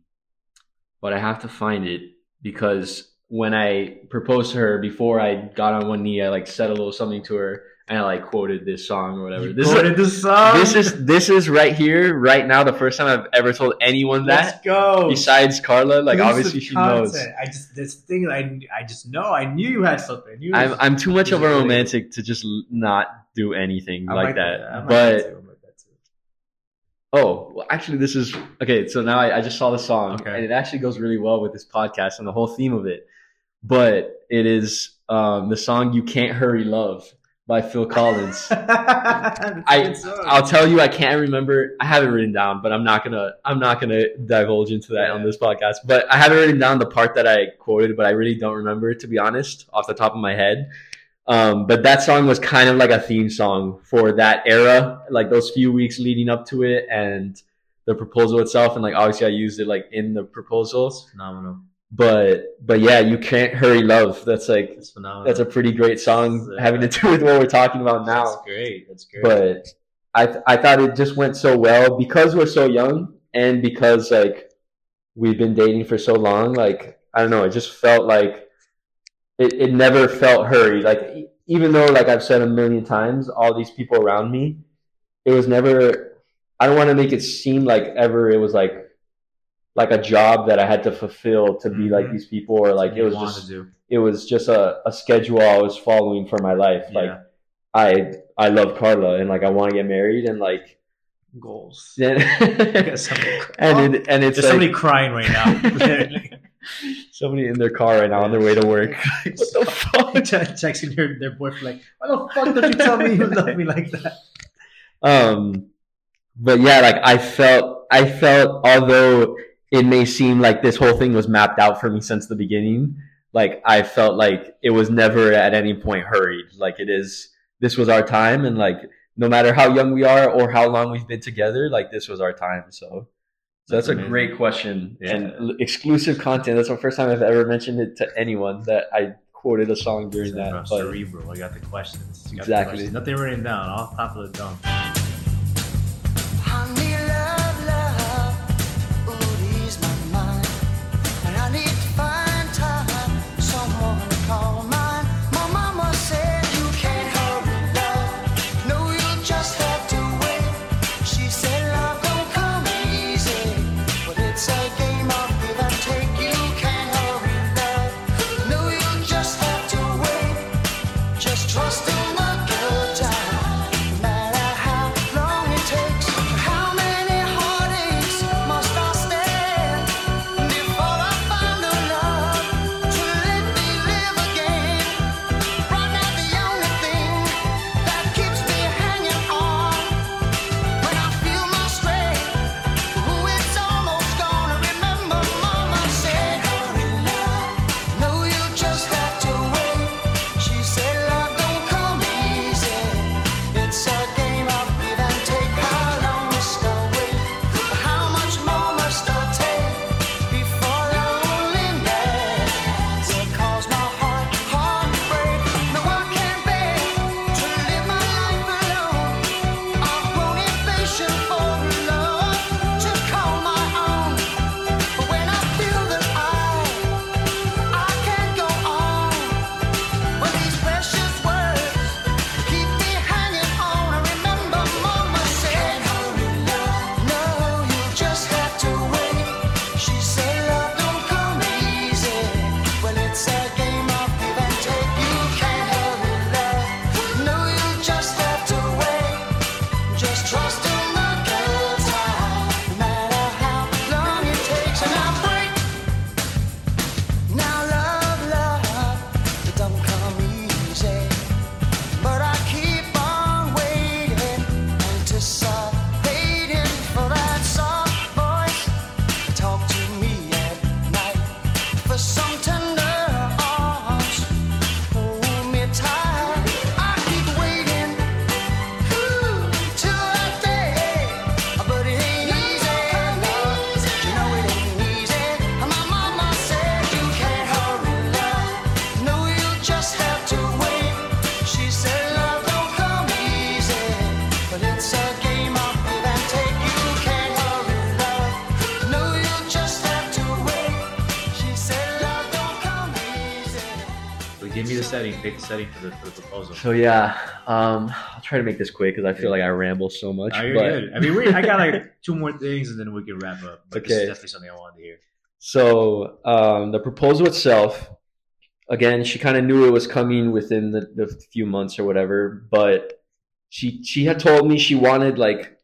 but I have to find it because when I proposed to her before I got on one knee, I like said a little something to her and I like quoted this song or whatever. You This quoted is the song. this is this is right here, right now, the first time I've ever told anyone that. Let's go. Besides Karla, like obviously she knows. I just this thing. I I just know. I knew you had something. You I'm I'm too much of a romantic to just not do anything I like that. that. But that too. I like that too. Oh, well, actually, this is okay. So now I, I just saw the song, Okay. and it actually goes really well with this podcast and the whole theme of it. But it is um, the song "You Can't Hurry Love" by Phil Collins. I, I'll tell you, I can't remember. I have it written down, but I'm not gonna I'm not gonna divulge into that on this podcast. But I have it written down the part that I quoted, but I really don't remember to be honest, off the top of my head. Um, but that song was kind of like a theme song for that era, like those few weeks leading up to it and the proposal itself. And like obviously I used it like in the proposals. Phenomenal. But but yeah, you can't hurry love. That's like That's that's a pretty great song That's, uh, having to do with what we're talking about That's now. great. That's great. But I I thought it just went so well because we're so young and because like we've been dating for so long. Like I don't know, it just felt like it, it never felt hurried. Like even though like I've said a million times, all these people around me, it was never. I don't want to make it seem like ever it was like like a job that I had to fulfill to be like Mhm. these people or like it was just it was just a, a schedule I was following for my life. Like I I love Karla and like I want to get married and like goals. then and it, and it's There's like, somebody crying right now. Somebody in their car right now on their way to work. what the fuck? Texting their, their boyfriend like, why the fuck don't you tell me you love me like that? Um, but yeah, like I felt, I felt, although it may seem like this whole thing was mapped out for me since the beginning, like I felt like it was never at any point hurried. Like it is, this was our time, and like no matter how young we are or how long we've been together, like this was our time. So. So that's, That's a great question Yeah. and exclusive content. That's the first time I've ever mentioned it to anyone that I quoted a song during that. I'm but- cerebral. I got the questions. You got the Exactly. questions. Nothing written down. All top of the dome. The setting. Pick the setting for the, for the proposal. So yeah, um, I'll try to make this quick because I feel like I ramble so much. Oh, you're but- good. I mean, we, I got like two more things and then we can wrap up. But this Okay. is definitely something I wanted to hear. So um, the proposal itself, again, she kind of knew it was coming within the, the few months or whatever, but she she had told me she wanted like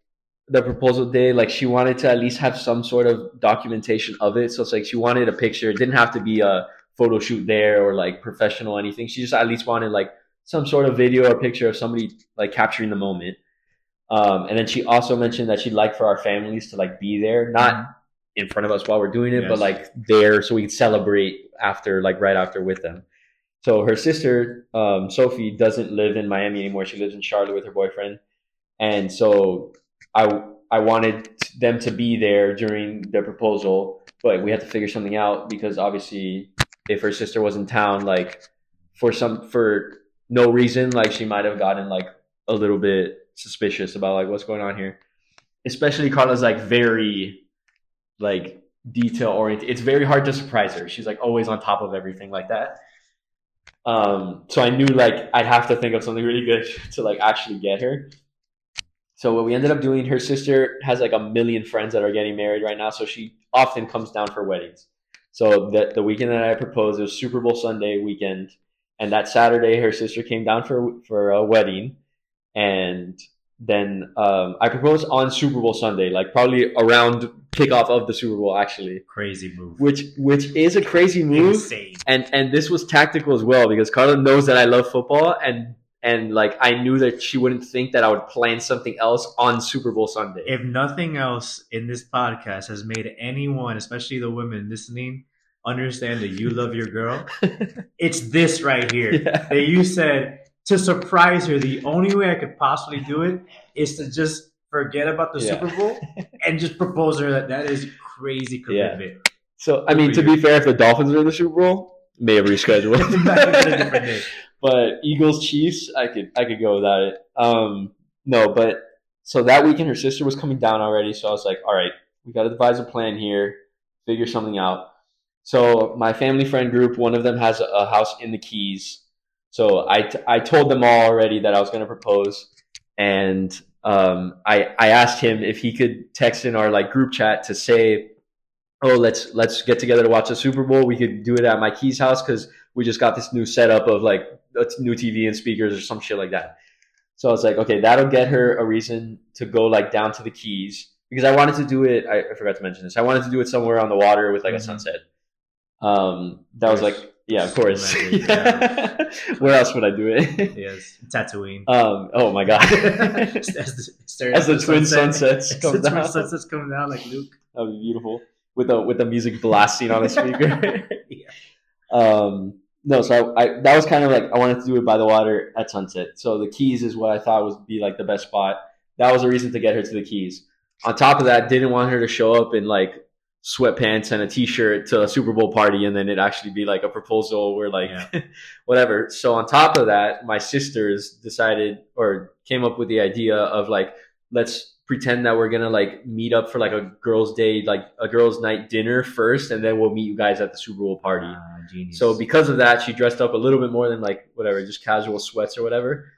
the proposal day, like she wanted to at least have some sort of documentation of it. So it's like she wanted a picture. It didn't have to be a photo shoot there or like professional anything. She just at least wanted like some sort of video or picture of somebody like capturing the moment. Um, and then she also mentioned that she'd like for our families to like be there, not in front of us while we're doing it, but like there so we could celebrate after, like right after with them. So her sister, um, Sophie, doesn't live in Miami anymore. She lives in Charlotte with her boyfriend, and so I I wanted them to be there during the proposal, but we had to figure something out because obviously, if her sister was in town, like for some for no reason, like she might have gotten like a little bit suspicious about like what's going on here. Especially Karla's like very like detail oriented. It's very hard to surprise her. She's like always on top of everything like that. Um, so I knew like I'd have to think of something really good to like actually get her. So what we ended up doing, her sister has like a million friends that are getting married right now, so she often comes down for weddings. So the the weekend that I proposed it was Super Bowl Sunday weekend, and that Saturday her sister came down for for a wedding, and then um, I proposed on Super Bowl Sunday, like probably around kickoff of the Super Bowl actually, Crazy move. which which is a crazy move Insane. and and this was tactical as well because Karla knows that I love football and and like I knew that she wouldn't think that I would plan something else on Super Bowl Sunday. If nothing else in this podcast has made anyone, especially the women listening, understand that you love your girl, it's this right here. Yeah. That you said to surprise her, the only way I could possibly do it is to just forget about the Yeah. Super Bowl and just propose her. That that is crazy Yeah. commitment. So I mean, to be fair, if the Dolphins are in the Super Bowl, may have rescheduled. But Eagles Chiefs, I could I could go without it. Um, no, but so that weekend her sister was coming down already, so I was like, all right, we got to devise a plan here, figure something out. So my family friend group, one of them has a, a house in the Keys. So I, t- I told them all already that I was going to propose, and um, I I asked him if he could text in our like group chat to say, oh let's let's get together to watch the Super Bowl. We could do it at my Keys house because we just got this new setup of like a new TV and speakers or some shit like that. So I was like, okay, that'll get her a reason to go like down to the Keys because I wanted to do it. I, I forgot to mention this. I wanted to do it somewhere on the water with like a Mhm. sunset. Um, that was like, yeah, of course. Yeah. Where else would I do it? Yes, Tatooine. um, oh my god. as the, As at the twin sunset. sunsets As come the twin down. sunsets come down like Luke. That would be beautiful with the with the music blasting on the speaker. Yeah. um, no, so I, I that was kind of like I wanted to do it by the water at sunset. So the Keys is what I thought would be like the best spot. That was a reason to get her to the Keys. On top of that, didn't want her to show up in like sweatpants and a t-shirt to a Super Bowl party and then it actually be like a proposal where like whatever. So on top of that, my sisters decided or came up with the idea of like let's pretend that we're gonna like meet up for like a girls' day, like a girls' night dinner first, and then we'll meet you guys at the Super Bowl party. Ah. So because of that, she dressed up a little bit more than like whatever, just casual sweats or whatever.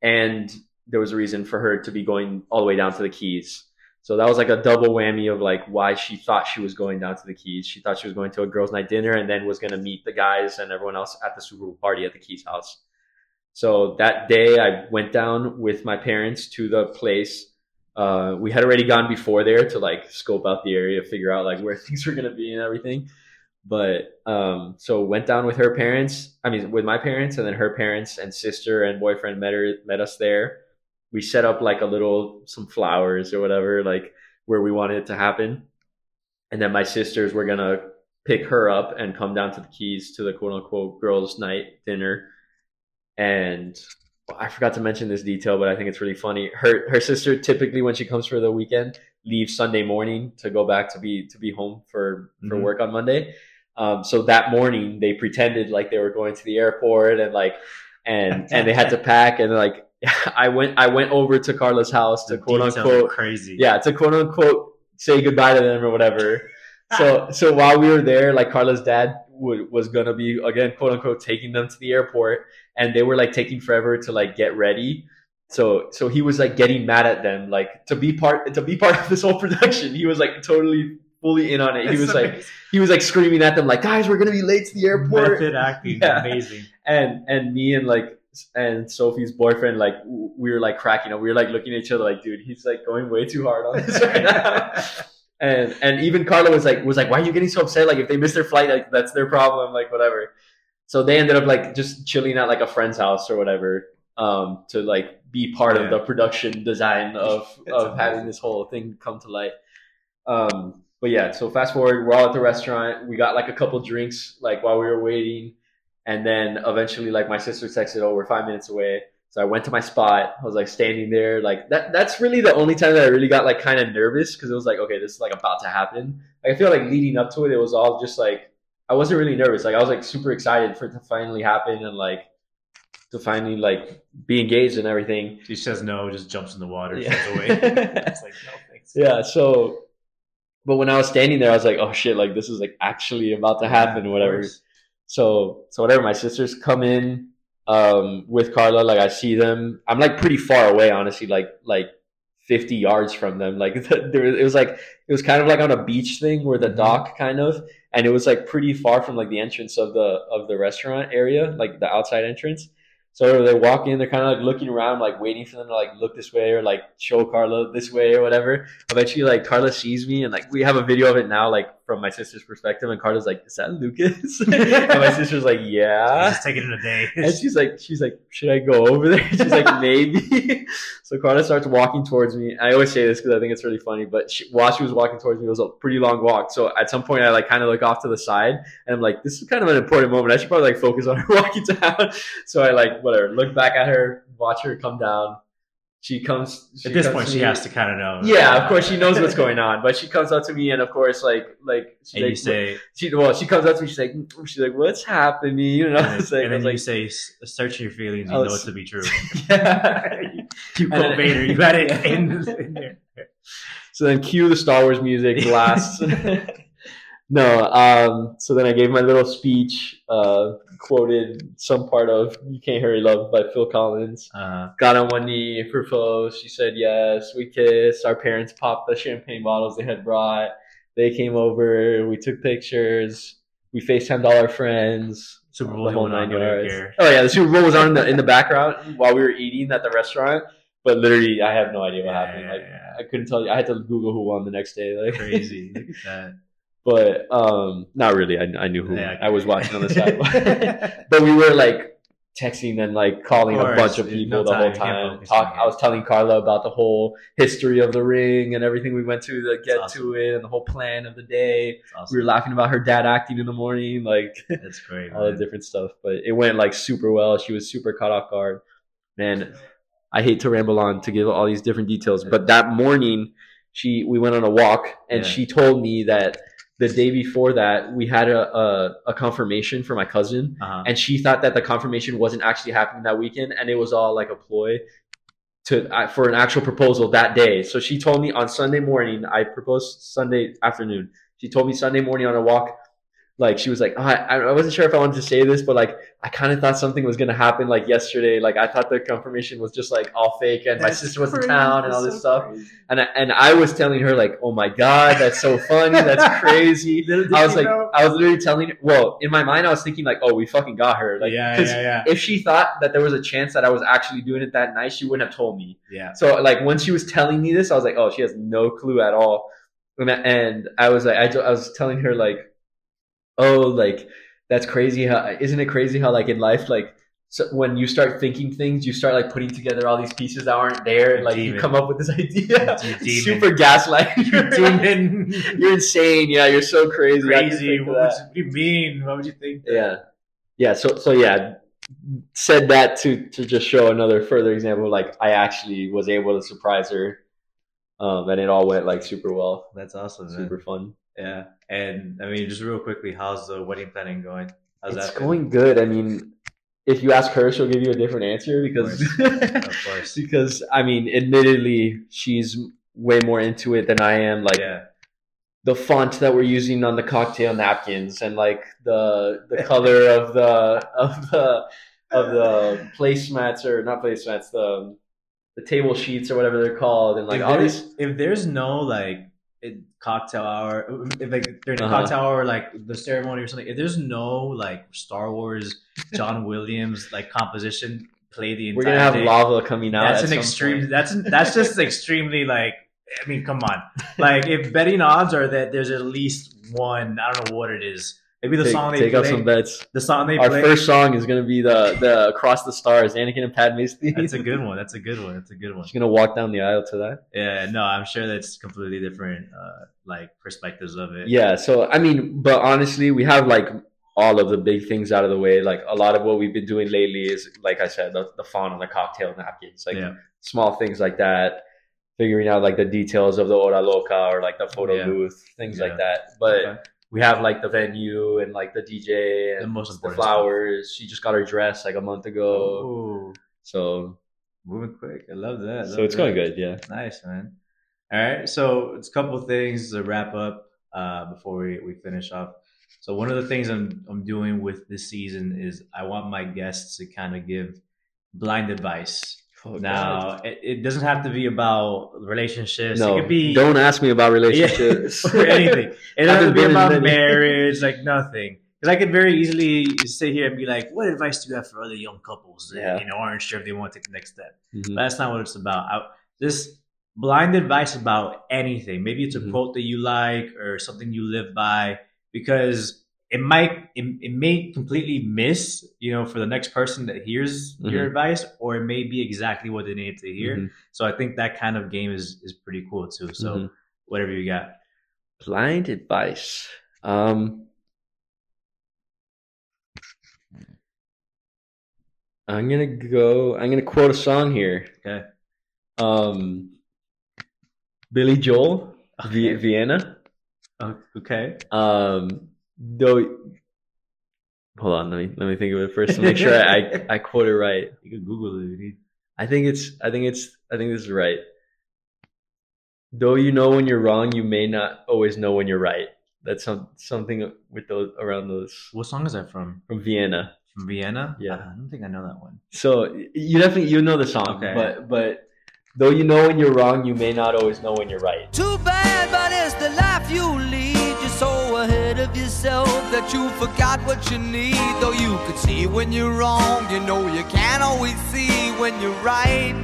And there was a reason for her to be going all the way down to the Keys. So that was like a double whammy of like why she thought she was going down to the Keys. She thought she was going to a girls' night dinner and then was going to meet the guys and everyone else at the Super Bowl party at the Keys house. So that day, I went down with my parents to the place. Uh, we had already gone before there to like scope out the area, figure out like where things were gonna be and everything. But um, so went down with her parents. I mean, with my parents, and then her parents and sister and boyfriend met her met us there. We set up like a little some flowers or whatever, like where we wanted it to happen. And then my sisters were gonna pick her up and come down to the Keys to the quote unquote girls' night dinner. And I forgot to mention this detail, but I think it's really funny. Her her sister typically when she comes for the weekend leaves Sunday morning to go back to be to be home for for Mhm. work on Monday. Um, so that morning they pretended like they were going to the airport and like and and they had to pack and like I went I went over to Karla's house to The quote unquote crazy. yeah to quote unquote say goodbye to them or whatever. So so while we were there, like Karla's dad would, was gonna be again quote unquote taking them to the airport, and they were like taking forever to like get ready. So so he was like getting mad at them, like to be part to be part of this whole production. He was like totally fully in on it. He It's was like he was like screaming at them like guys, we're gonna be late to the airport method acting, Yeah. amazing. and and me and like and Sophie's boyfriend like we were like cracking up. We were like looking at each other like, dude, he's like going way too hard on this right now. and and even Karla was like was like, why are you getting so upset? Like if they miss their flight, like that's their problem, like whatever. So they ended up like just chilling at like a friend's house or whatever, um, to like be part Yeah. of the production design of That's of having this whole thing come to light. Um, but yeah, so fast forward, we're all at the restaurant. We got like a couple drinks like while we were waiting, And then eventually, like my sister texted, "Oh, we're five minutes away." So I went to my spot. I was like standing there, like that. That's really the only time that I really got like kind of nervous because it was like, okay, this is like about to happen. Like, I feel like leading up to it, it was all just like I wasn't really nervous. Like I was like super excited for it to finally happen and like to finally like be engaged and everything. She says no, just jumps in the water, Yeah. away. it's like no thanks. Yeah. So, but when I was standing there, I was like, oh shit, like this is like actually about to happen, Yeah, whatever. course. So, so whatever. My sisters come in um, with Karla. Like I see them. I'm like pretty far away, honestly. Like like 50 yards from them. Like there, it was like it was kind of like on a beach thing where the Mhm. dock kind of, and it was like pretty far from like the entrance of the of the restaurant area, like the outside entrance. So they walk in, they're kind of like looking around, like waiting for them to like look this way or like show Karla this way or whatever. Eventually, like Karla sees me, and like we have a video of it now, like from my sister's perspective. And Karla's like, "Is that Lucas?" and my sister's like, "Yeah." just take it in a day. And she's like, she's like, should I go over there? She's like, maybe. so Carla starts walking towards me. I always say this because I think it's really funny. But she, while she was walking towards me, it was a pretty long walk. So at some point, I like kind of look off to the side, and I'm like, this is kind of an important moment. I should probably like focus on her walking down. So I like whatever, look back at her, watch her come down. She comes. She At this comes point, she me. has to kind of know. Yeah, of course she knows what's going on, but she comes up to me, and of course, like, like, And like, you say, she, well, she comes up to me, she's like, mm, she's like, what's happening? You know, and, I was then- like, and then you like, say, search your feelings. You oh, know was- it to be true. yeah. You quote Vader. You got it in, in there. So then cue the Star Wars music blasts. No, um, so then I gave my little speech, uh, quoted some part of You Can't Hurry Love by Phil Collins. Uh, Got on one knee, proposed. She said yes. We kissed. Our parents popped the champagne bottles they had brought. They came over. We took pictures. We FaceTimed all our friends. Super Bowl the whole nine yards. Oh yeah, the Super Bowl was on in the in the background while we were eating at the restaurant. But literally, I have no idea what Yeah, happened. yeah, yeah. I couldn't tell you. I had to Google who won the next day. Like Crazy. Look at that. But um, not really. I, I knew who Yeah, I was watching on the side. but we were like texting and like calling Of a bunch of people no the time, whole time. Talk. I was telling Karla about the whole history of the ring and everything we went to to get awesome. to it and the whole plan of the day. Awesome. We were laughing about her dad acting in the morning, like That's great. all the different stuff. But it went like super well. She was super caught off guard. Man, I hate to ramble on to give all these different details, but that morning she we went on a walk and Yeah. she told me that the day before that we had a, a, a confirmation for my cousin Uh-huh. and she thought that the confirmation wasn't actually happening that weekend and it was all like a ploy to uh, for an actual proposal that day so she told me on sunday morning i proposed sunday afternoon she told me sunday morning on a walk like she was like oh, I, I wasn't sure if i wanted to say this but like i kind of thought something was going to happen like yesterday like i thought the confirmation was just like all fake and my sister was in town and all this so stuff crazy. and I, and I was telling her like, "Oh my god, that's so funny, that's crazy." I was like, know. I was literally telling her. Well, in my mind, I was thinking like, "Oh, we fucking got her." Like, yeah, 'cause yeah, yeah, if she thought that there was a chance that I was actually doing it that night, she wouldn't have told me. yeah. So like when she was telling me this, I was like, "Oh, she has no clue at all." And and I was like, I, I was telling her like, "Oh, like that's crazy. How isn't it crazy how like in life like." So when you start thinking things, you start like putting together all these pieces that aren't there, and like you come up with this idea. Demon. Super gaslight. You demon. You're insane. Yeah, you're so crazy. Crazy. What would, you, what do you mean? What would you think? that- Yeah, yeah. So so yeah, said that to to just show another further example. Like I actually was able to surprise her, um, and it all went like super well, That's awesome, man. super fun. Yeah. And I mean, just real quickly, how's the wedding planning going? How's it's going good. I mean, if you ask her, she'll give you a different answer because Of course. because I mean, admittedly, she's way more into it than I am. Like yeah. the font that we're using on the cocktail napkins and like the the color of the of the of the placemats or not placemats the the table sheets or whatever they're called and like if, all these if there's no like it- cocktail hour, if like during the Uh-huh. cocktail hour, like the ceremony or something, if there's no like Star Wars, John Williams like composition play the we're gonna have day, lava coming out. That's an extreme. point. That's that's just extremely like. I mean, come on. Like, if betting odds are that there's at least one, I don't know what it is. Maybe the Take, song they take out play. some bets. the song they Our play. first song is gonna be the the Across the Stars, Anakin and Padme's theme. That's a good one. That's a good one. That's a good one. She's gonna walk down the aisle to that. Yeah, no, I'm sure that's completely different, uh, like perspectives of it. Yeah. So I mean, but honestly, we have like all of the big things out of the way. Like a lot of what we've been doing lately is, like I said, the, the font on the cocktail napkins, like yeah. small things like that. Figuring out like the details of the hora loca or like the photo Yeah. booth, things Yeah. like that. But Okay. We have like the venue and like the DJ and The most the stuff. flowers. She just got her dress like a month ago, Ooh, so moving quick. I love that. so love it's going good. Yeah. Nice, man. All right, so it's a couple of things to wrap up uh, before we, we finish off. So one of the things I'm I'm doing with this season is I want my guests to kind of give blind advice. Oh, now it, it doesn't have to be about relationships. no, it could be don't ask me about Yeah, relationships or anything. It doesn't have to be about marriage, like nothing. Because I could very easily sit here and be like, "What advice do you have for other young couples that Yeah. you know aren't sure if they want to take the next step?" Mhm. But that's not what it's about. I, this blind advice about anything. Maybe it's a Mhm. quote that you like or something you live by, because it might it, it may completely miss you know for the next person that hears your Mhm. advice, or it may be exactly what they needed to hear. Mhm. So I think that kind of game is is pretty cool too. So Mhm. whatever you got. Blind advice. Um, I'm gonna go. I'm gonna quote a song here. Okay. Um, Billy Joel, v- Vienna. Okay. Um, though. Hold on. Let me let me think of it first to make sure I I quote it right. You can Google it. if you need. I think it's. I think it's. I think this is right. Though you know when you're wrong, you may not always know when you're right. That's some something with those around those What song is that from? from Vienna. From Vienna? Yeah. Ah, I don't think I know that one. So you definitely you know the song, Okay. but but though you know when you're wrong, you may not always know when you're right. Too bad, but it's the life you lead. Ahead of yourself that you forgot what you need. Though you could see when you're wrong, you know you can't always see when you're right.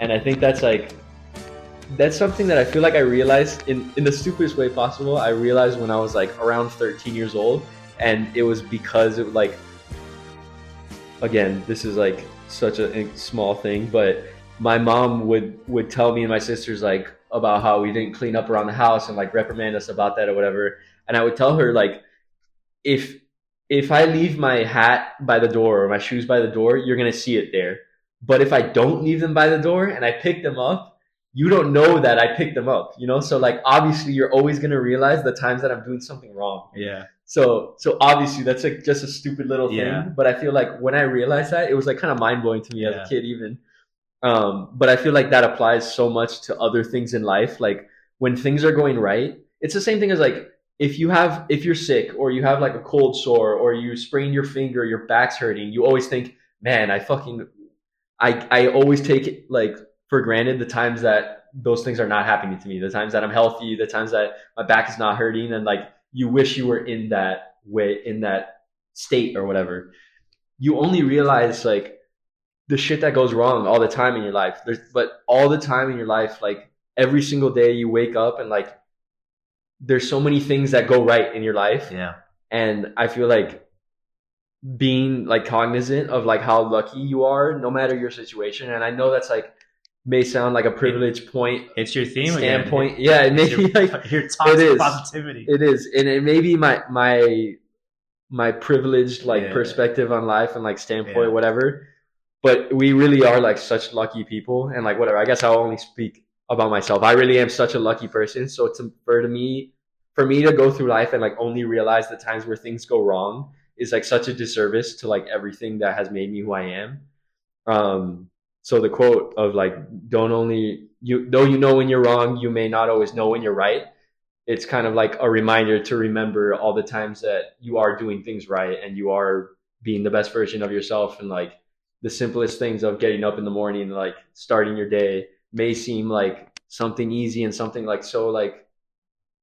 And I think that's like that's something that I feel like I realized in in the stupidest way possible. I realized when I was like around 13 years old, and it was because it was like again, this is like such a small thing, but my mom would would tell me and my sisters like about how we didn't clean up around the house and like reprimand us about that or whatever. And I would tell her like if if I leave my hat by the door or my shoes by the door, you're gonna see it there. But if I don't leave them by the door and I pick them up, you don't know that I picked them up, you know? So like obviously you're always gonna realize the times that I'm doing something wrong. Yeah. So so obviously that's like just a stupid little thing. Yeah. But I feel like when I realized that, it was like kind of mind blowing to me as a kid even. Um, but I feel like that applies so much to other things in life. Like when things are going right, it's the same thing as like if you have if you're sick or you have like a cold sore or you sprain your finger, your back's hurting, you always think, man, I fucking I I always take it like for granted the times that those things are not happening to me, the times that I'm healthy, the times that my back is not hurting, and like you wish you were in that way, in that state or whatever. You only realize like the shit that goes wrong all the time in your life. There's but all the time in your life, like every single day you wake up and like there's so many things that go right in your life Yeah. and i feel like being like cognizant of like how lucky you are no matter your situation and i know that's like may sound like a privileged point It's your theme standpoint again. yeah it may It's be your, like your toxic is. positivity. it is and it may be my my my privileged like Yeah. perspective on life and like standpoint Yeah. whatever but we really are like such lucky people and like whatever i guess i'll only speak about myself i really am such a lucky person so to for to me for me to go through life and like only realize the times where things go wrong is like such a disservice to like everything that has made me who i am. Um so the quote of like don't only you though you know when you're wrong you may not always know when you're right it's kind of like a reminder to remember all the times that you are doing things right and you are being the best version of yourself and like the simplest things of getting up in the morning like starting your day may seem like something easy and something like so like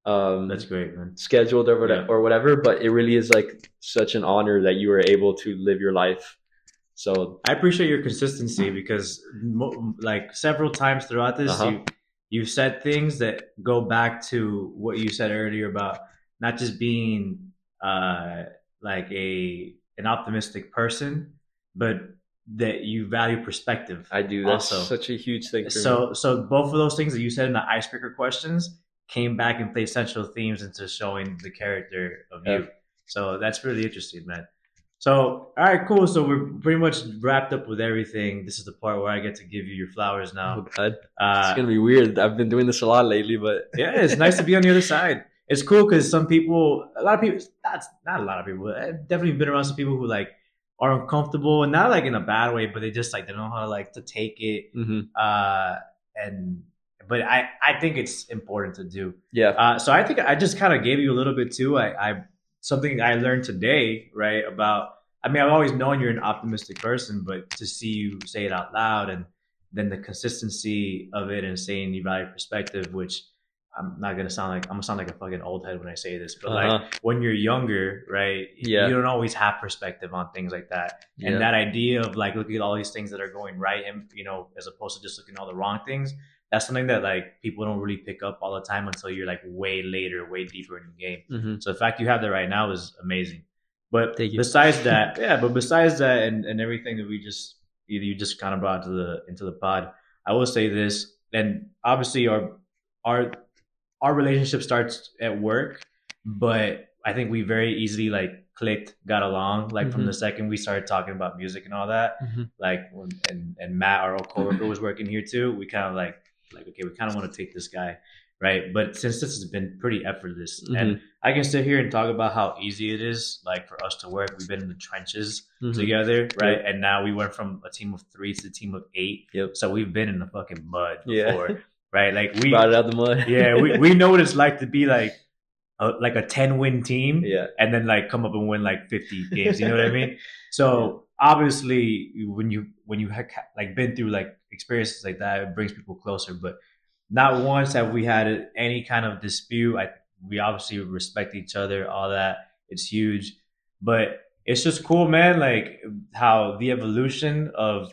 um That's great, man. scheduled or whatever, Yeah. or whatever but it really is like such an honor that you were able to live your life so I appreciate your consistency because, mo- like several times throughout this, Uh-huh. you you said things that go back to what you said earlier about not just being uh, like a an optimistic person, but that you value perspective. i do that's Also. such a huge thing for me. so so both of those things that you said in the icebreaker questions came back and played central themes into showing the character of you. So that's really interesting, man. So, all right, cool. So we're pretty much wrapped up with everything. This is the part where I get to give you your flowers Oh now. God, Uh, it's gonna be weird. I've been doing this a lot lately, but yeah, it's nice to be on the other side. It's cool because some people, a lot of people, not not a lot of people. I've definitely been around some people who like are uncomfortable and not like in a bad way, but they just like they don't know how to like to take it. Mhm. Uh, and but I I think it's important to do. yeah, Uh, so I think I just kind of gave you a little bit too. I, I something I learned today, right? About I mean, I've always known you're an optimistic person, but to see you say it out loud and then the consistency of it and saying you value perspective, which I'm not gonna sound like I'm gonna sound like a fucking old head when I say this, but like Uh-huh. when you're younger, right? Yeah. You don't always have perspective on things like that. Yeah. And that idea of like looking at all these things that are going right and you know, as opposed to just looking at all the wrong things, that's something that like people don't really pick up all the time until you're like way later, way deeper in the game. Mhm. So the fact you have that right now is amazing. But besides that, yeah, but besides that and, and everything that we just you, you just kind of brought to the into the pod, I will say this, and obviously our our our relationship starts at work, but I think we very easily like clicked, got along. Like from Mhm. the second we started talking about music and all that, Mhm. like when, and and Matt, our old coworker, was working here too. We kind of like like okay, we kind of want to take this guy, right? But since this has been pretty effortless, and I can sit here and talk about how easy it is, like for us to work. We've been in the trenches Mhm. together, right? And now we went from a team of three to a team of eight. Yep. So we've been in the fucking mud Yeah. before, right? Like we, brought it out the mud. yeah, we, we know what it's like to be like a, like a ten win team, yeah, and then like come up and win like fifty games. You know what I mean? So obviously, when you when you have like been through like experiences like that, it brings people closer. But not once have we had any kind of dispute. I we obviously respect each other, all that. It's huge, but it's just cool, man. Like how the evolution of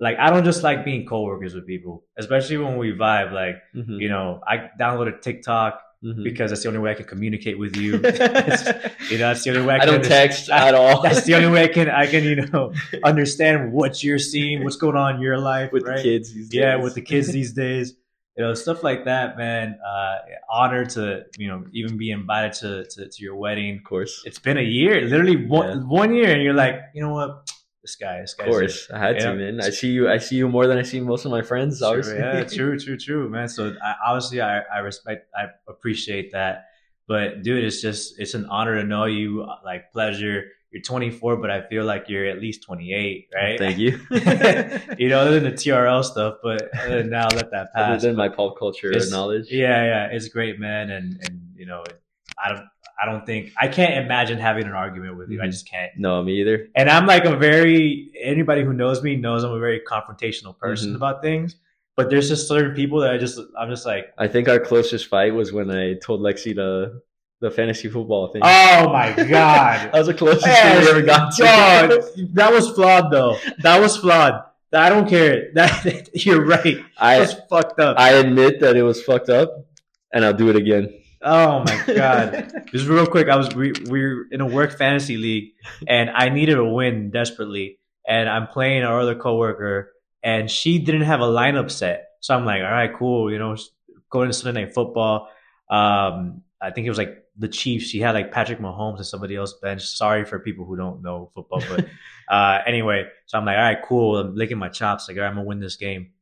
like I don't just like being coworkers with people, especially when we vibe. Like Mhm. you know, I downloaded TikTok Mhm. because that's the only way I can communicate with you. You know, that's the only way I, I can don't text at all. That's the only way I can I can you know understand what you're seeing, what's going on in your life, with right? the kids. these Yeah, with the kids these days, you know, stuff like that, man. Uh, honor to you know even be invited to to, to your wedding. of course, It's been a year, literally one Yeah. one year, and you're like, you know what, this guy, this of course, I had Yeah. to, man. I see you. I see you more than I see most of my friends. True, Obviously, yeah, true, true, true, man. So I, obviously, I, I respect, I appreciate that. But dude, it's just it's an honor to know you. Like pleasure. You're 24, but I feel like you're at least 28, right? Thank you. you know, other than the TRL stuff, but other than now, let that Other pass. than my pop culture knowledge, Yeah, yeah, it's great, man, and and you know, I don't, I don't think I can't imagine having an argument with you. I Mhm. just can't. no, me either. And I'm like a very anybody who knows me knows I'm a very confrontational person Mhm. about things. But there's just certain people that I just I'm just like, I think our closest fight was when I told Lexi the the fantasy football thing. oh my god, that was the closest thing we ever got to. dog, that was flawed though. That was flawed. I don't care. That you're right. That was I fucked up. I admit that it was fucked up, and I'll do it again. Oh my god. Just real quick, I was we we were in a work fantasy league, and I needed a win desperately, and I'm playing our other coworker, and she didn't have a lineup set, so I'm like, all right, cool, you know, going to Sunday night football. Um, I think it was like the Chiefs. She had like Patrick Mahomes and somebody else bench. Sorry for people who don't know football, but uh, anyway, so I'm like, all right, cool. I'm licking my chops, like, all right, I'm gonna win this game.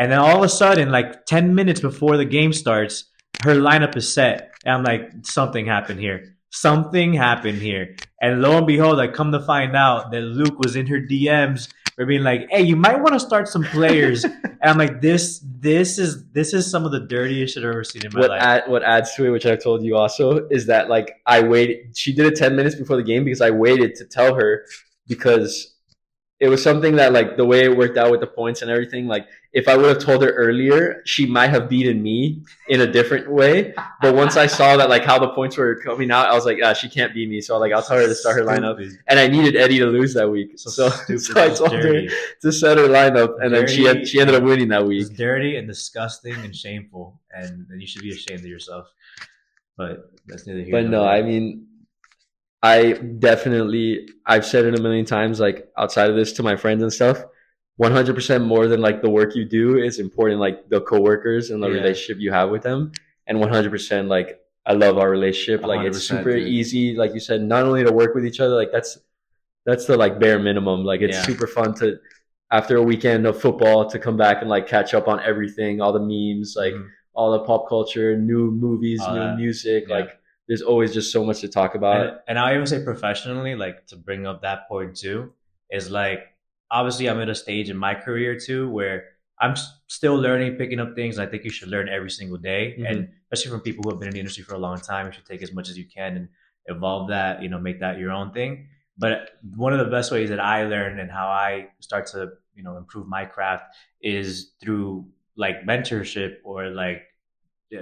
And then all of a sudden, like 10 minutes before the game starts, her lineup is set. And I'm like, something happened here. Something happened here. And lo and behold, I come to find out that Luke was in her DMs for being like, hey, you might want to start some players. and I'm like, this, this is, this is some of the dirtiest shit I've ever seen in my What life. add, what adds to it, which I've told you also, is that like I waited. She did it ten minutes before the game because I waited to tell her because it was something that like the way it worked out with the points and everything. Like if I would have told her earlier, she might have beaten me in a different way. But once I saw that like how the points were coming out, I was like, ah, she can't beat me. So like I'll tell her to start her lineup. And I needed Eddie to lose that week, so so, stupid. I told her to set her lineup, and then she had, she ended up winning that week. It's dirty and disgusting and shameful, and, and you should be ashamed of yourself. But that's neither here But no, there. I mean, I definitely, I've said it a million times, like outside of this to my friends and stuff. 100% more than like the work you do is important, like the coworkers and the Yeah. relationship you have with them. And 100% like I love our relationship. Like it's super dude. easy, like you said, not only to work with each other, like that's that's the like bare minimum. Like it's Yeah. super fun to after a weekend of football to come back and like catch up on everything, all the memes, like Mhm. all the pop culture, new movies, All new that. music. Yeah. Like there's always just so much to talk about. and, and I even say professionally, like to bring up that point too, is like obviously I'm at a stage in my career too where I'm still learning, picking up things. I think you should learn every single day, Mhm. and especially from people who have been in the industry for a long time, you should take as much as you can and evolve that. You know, make that your own thing. But one of the best ways that I learn and how I start to you know improve my craft is through like mentorship or like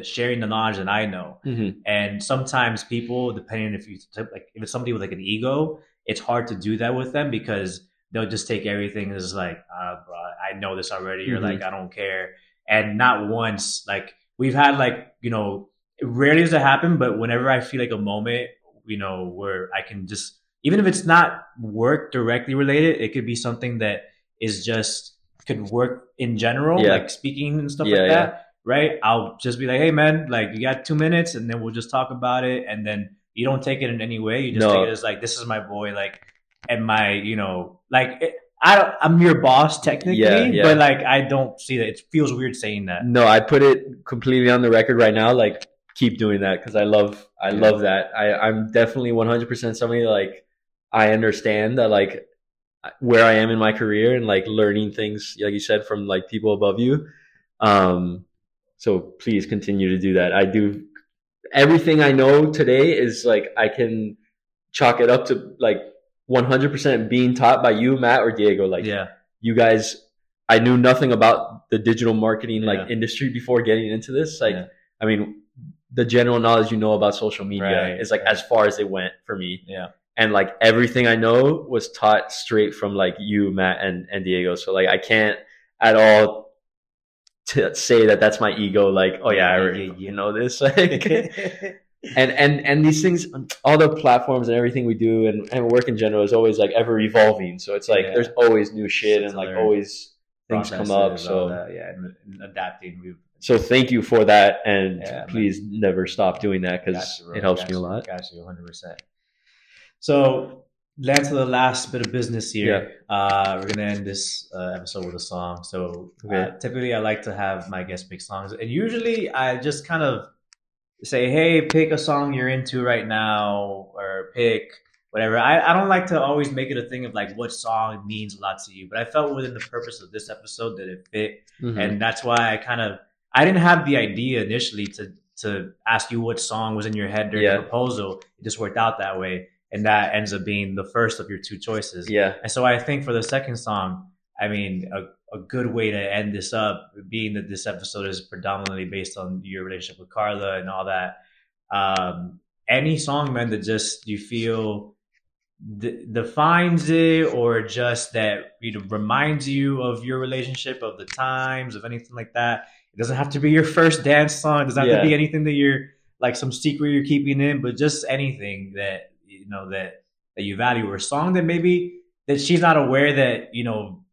sharing the knowledge that I know. Mhm. And sometimes people, depending if you like, if it's somebody with like an ego, it's hard to do that with them because they'll just take everything as like, uh, bro, I know this already, or Mhm. like I don't care. And not once, like we've had like you know, rarely does it happen, but whenever I feel like a moment, you know, where I can just, even if it's not work directly related, it could be something that is just could work in general, Yeah. like speaking and stuff Yeah, like yeah. that right? I'll just be like, hey man, like you got two minutes, and then we'll just talk about it, and then you don't take it in any way. You just No. take it as like, this is my boy, like, and my, you know, like it, I don't, I'm your boss technically, Yeah, yeah. but like I don't see that. It feels weird saying that. No, I put it completely on the record right now. Like, keep doing that because I love, I Yeah. love that. I, I'm definitely 100% somebody like I understand that like where I am in my career and like learning things, like you said, from like people above you. Um, so please continue to do that. I do everything I know today is like I can chalk it up to like 100% being taught by you, Matt, or Diego. Like, yeah, you guys i knew nothing about the digital marketing like Yeah. industry before getting into this like Yeah. i mean the general knowledge you know about social media Right, is like right. as far as it went for me yeah, and like everything i know was taught straight from like you matt and, and diego so like i can't at all t- say that that's my ego like oh yeah, I already yeah, yeah. you know this like and and and these things all the platforms and everything we do and, and work in general is always like ever evolving so it's like there's always new shit So and like always things come up so that, yeah, and, adapting. We've so thank you for that and Yeah, man. please never stop doing that because Got you, bro. it helps me a lot Got you 100%. So, land to the last bit of business here. Uh, we're going to end this uh, episode with a song. So, uh, Okay. typically, I like to have my guests pick songs. And usually, I just kind of say, hey, pick a song you're into right now, or pick whatever. I, I don't like to always make it a thing of like what song means a lot to you. But I felt within the purpose of this episode that it fit Mhm. and that's why I kind of I didn't have the idea initially to to ask you what song was in your head during Yeah. the proposal. It just worked out that way, and that ends up being the first of your two choices. yeah And so I think for the second song, I mean, a, a good way to end this up, being that this episode is predominantly based on your relationship with Karla and all that. Um, any song, man, that just you feel d- defines it, or just that you know reminds you of your relationship, of the times, of anything like that. It doesn't have to be your first dance song. It doesn't have Yeah. to be anything that you're like some secret you're keeping in, but just anything that you know that that you value, or a song that maybe that she's not aware that you know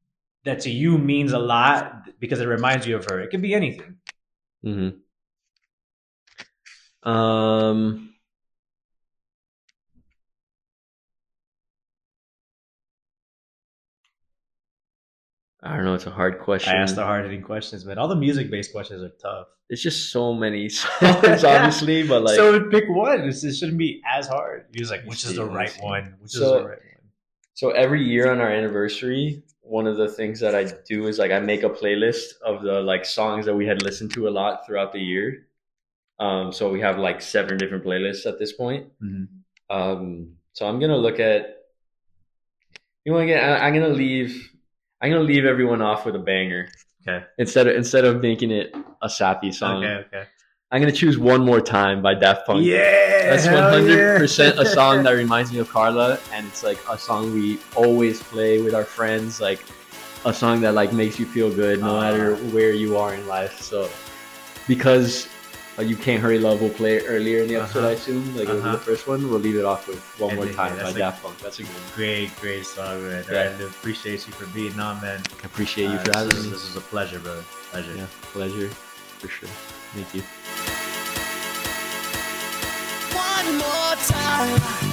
that to you means a lot because it reminds you of her. It could be anything. hmm Um, I don't know. It's a hard question. I asked the hard hitting questions, but all the music based questions are tough. It's just so many songs, obviously, but like, so pick one. It's, it shouldn't be as hard. He was like, which is the right one? Which is So- the right one? so every year on our anniversary, one of the things that I do is like I make a playlist of the like songs that we had listened to a lot throughout the year. Um, so we have like seven different playlists at this point. Mhm. Um, so I'm gonna look at. You know, again, I- I'm gonna leave. I'm gonna leave everyone off with a banger Okay. instead of instead of making it a sappy song. Okay. Okay. I'm gonna choose "One More Time" by Daft Punk. Yeah. That's hell 100 percent yeah. a song that reminds me of Karla, and it's like a song we always play with our friends. Like a song that like makes you feel good no Ah. matter where you are in life. So because uh, you can't hurry love, we'll play it earlier in the episode. Uh-huh. I assume like it'll be Uh-huh. the first one. We'll leave it off with "One And More then, Time" by that's Daft Punk. That's a good one. Great, great song, man. Yeah. I appreciate you for being on, man. I appreciate you Uh, for this, having is, me. this is a pleasure, brother. Pleasure. Yeah, pleasure for sure. Thank you. One more time.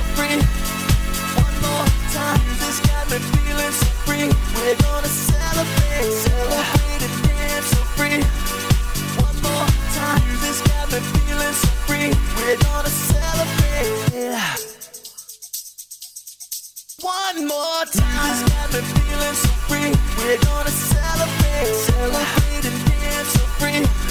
We're gonna celebrate, celebrate and dance so free.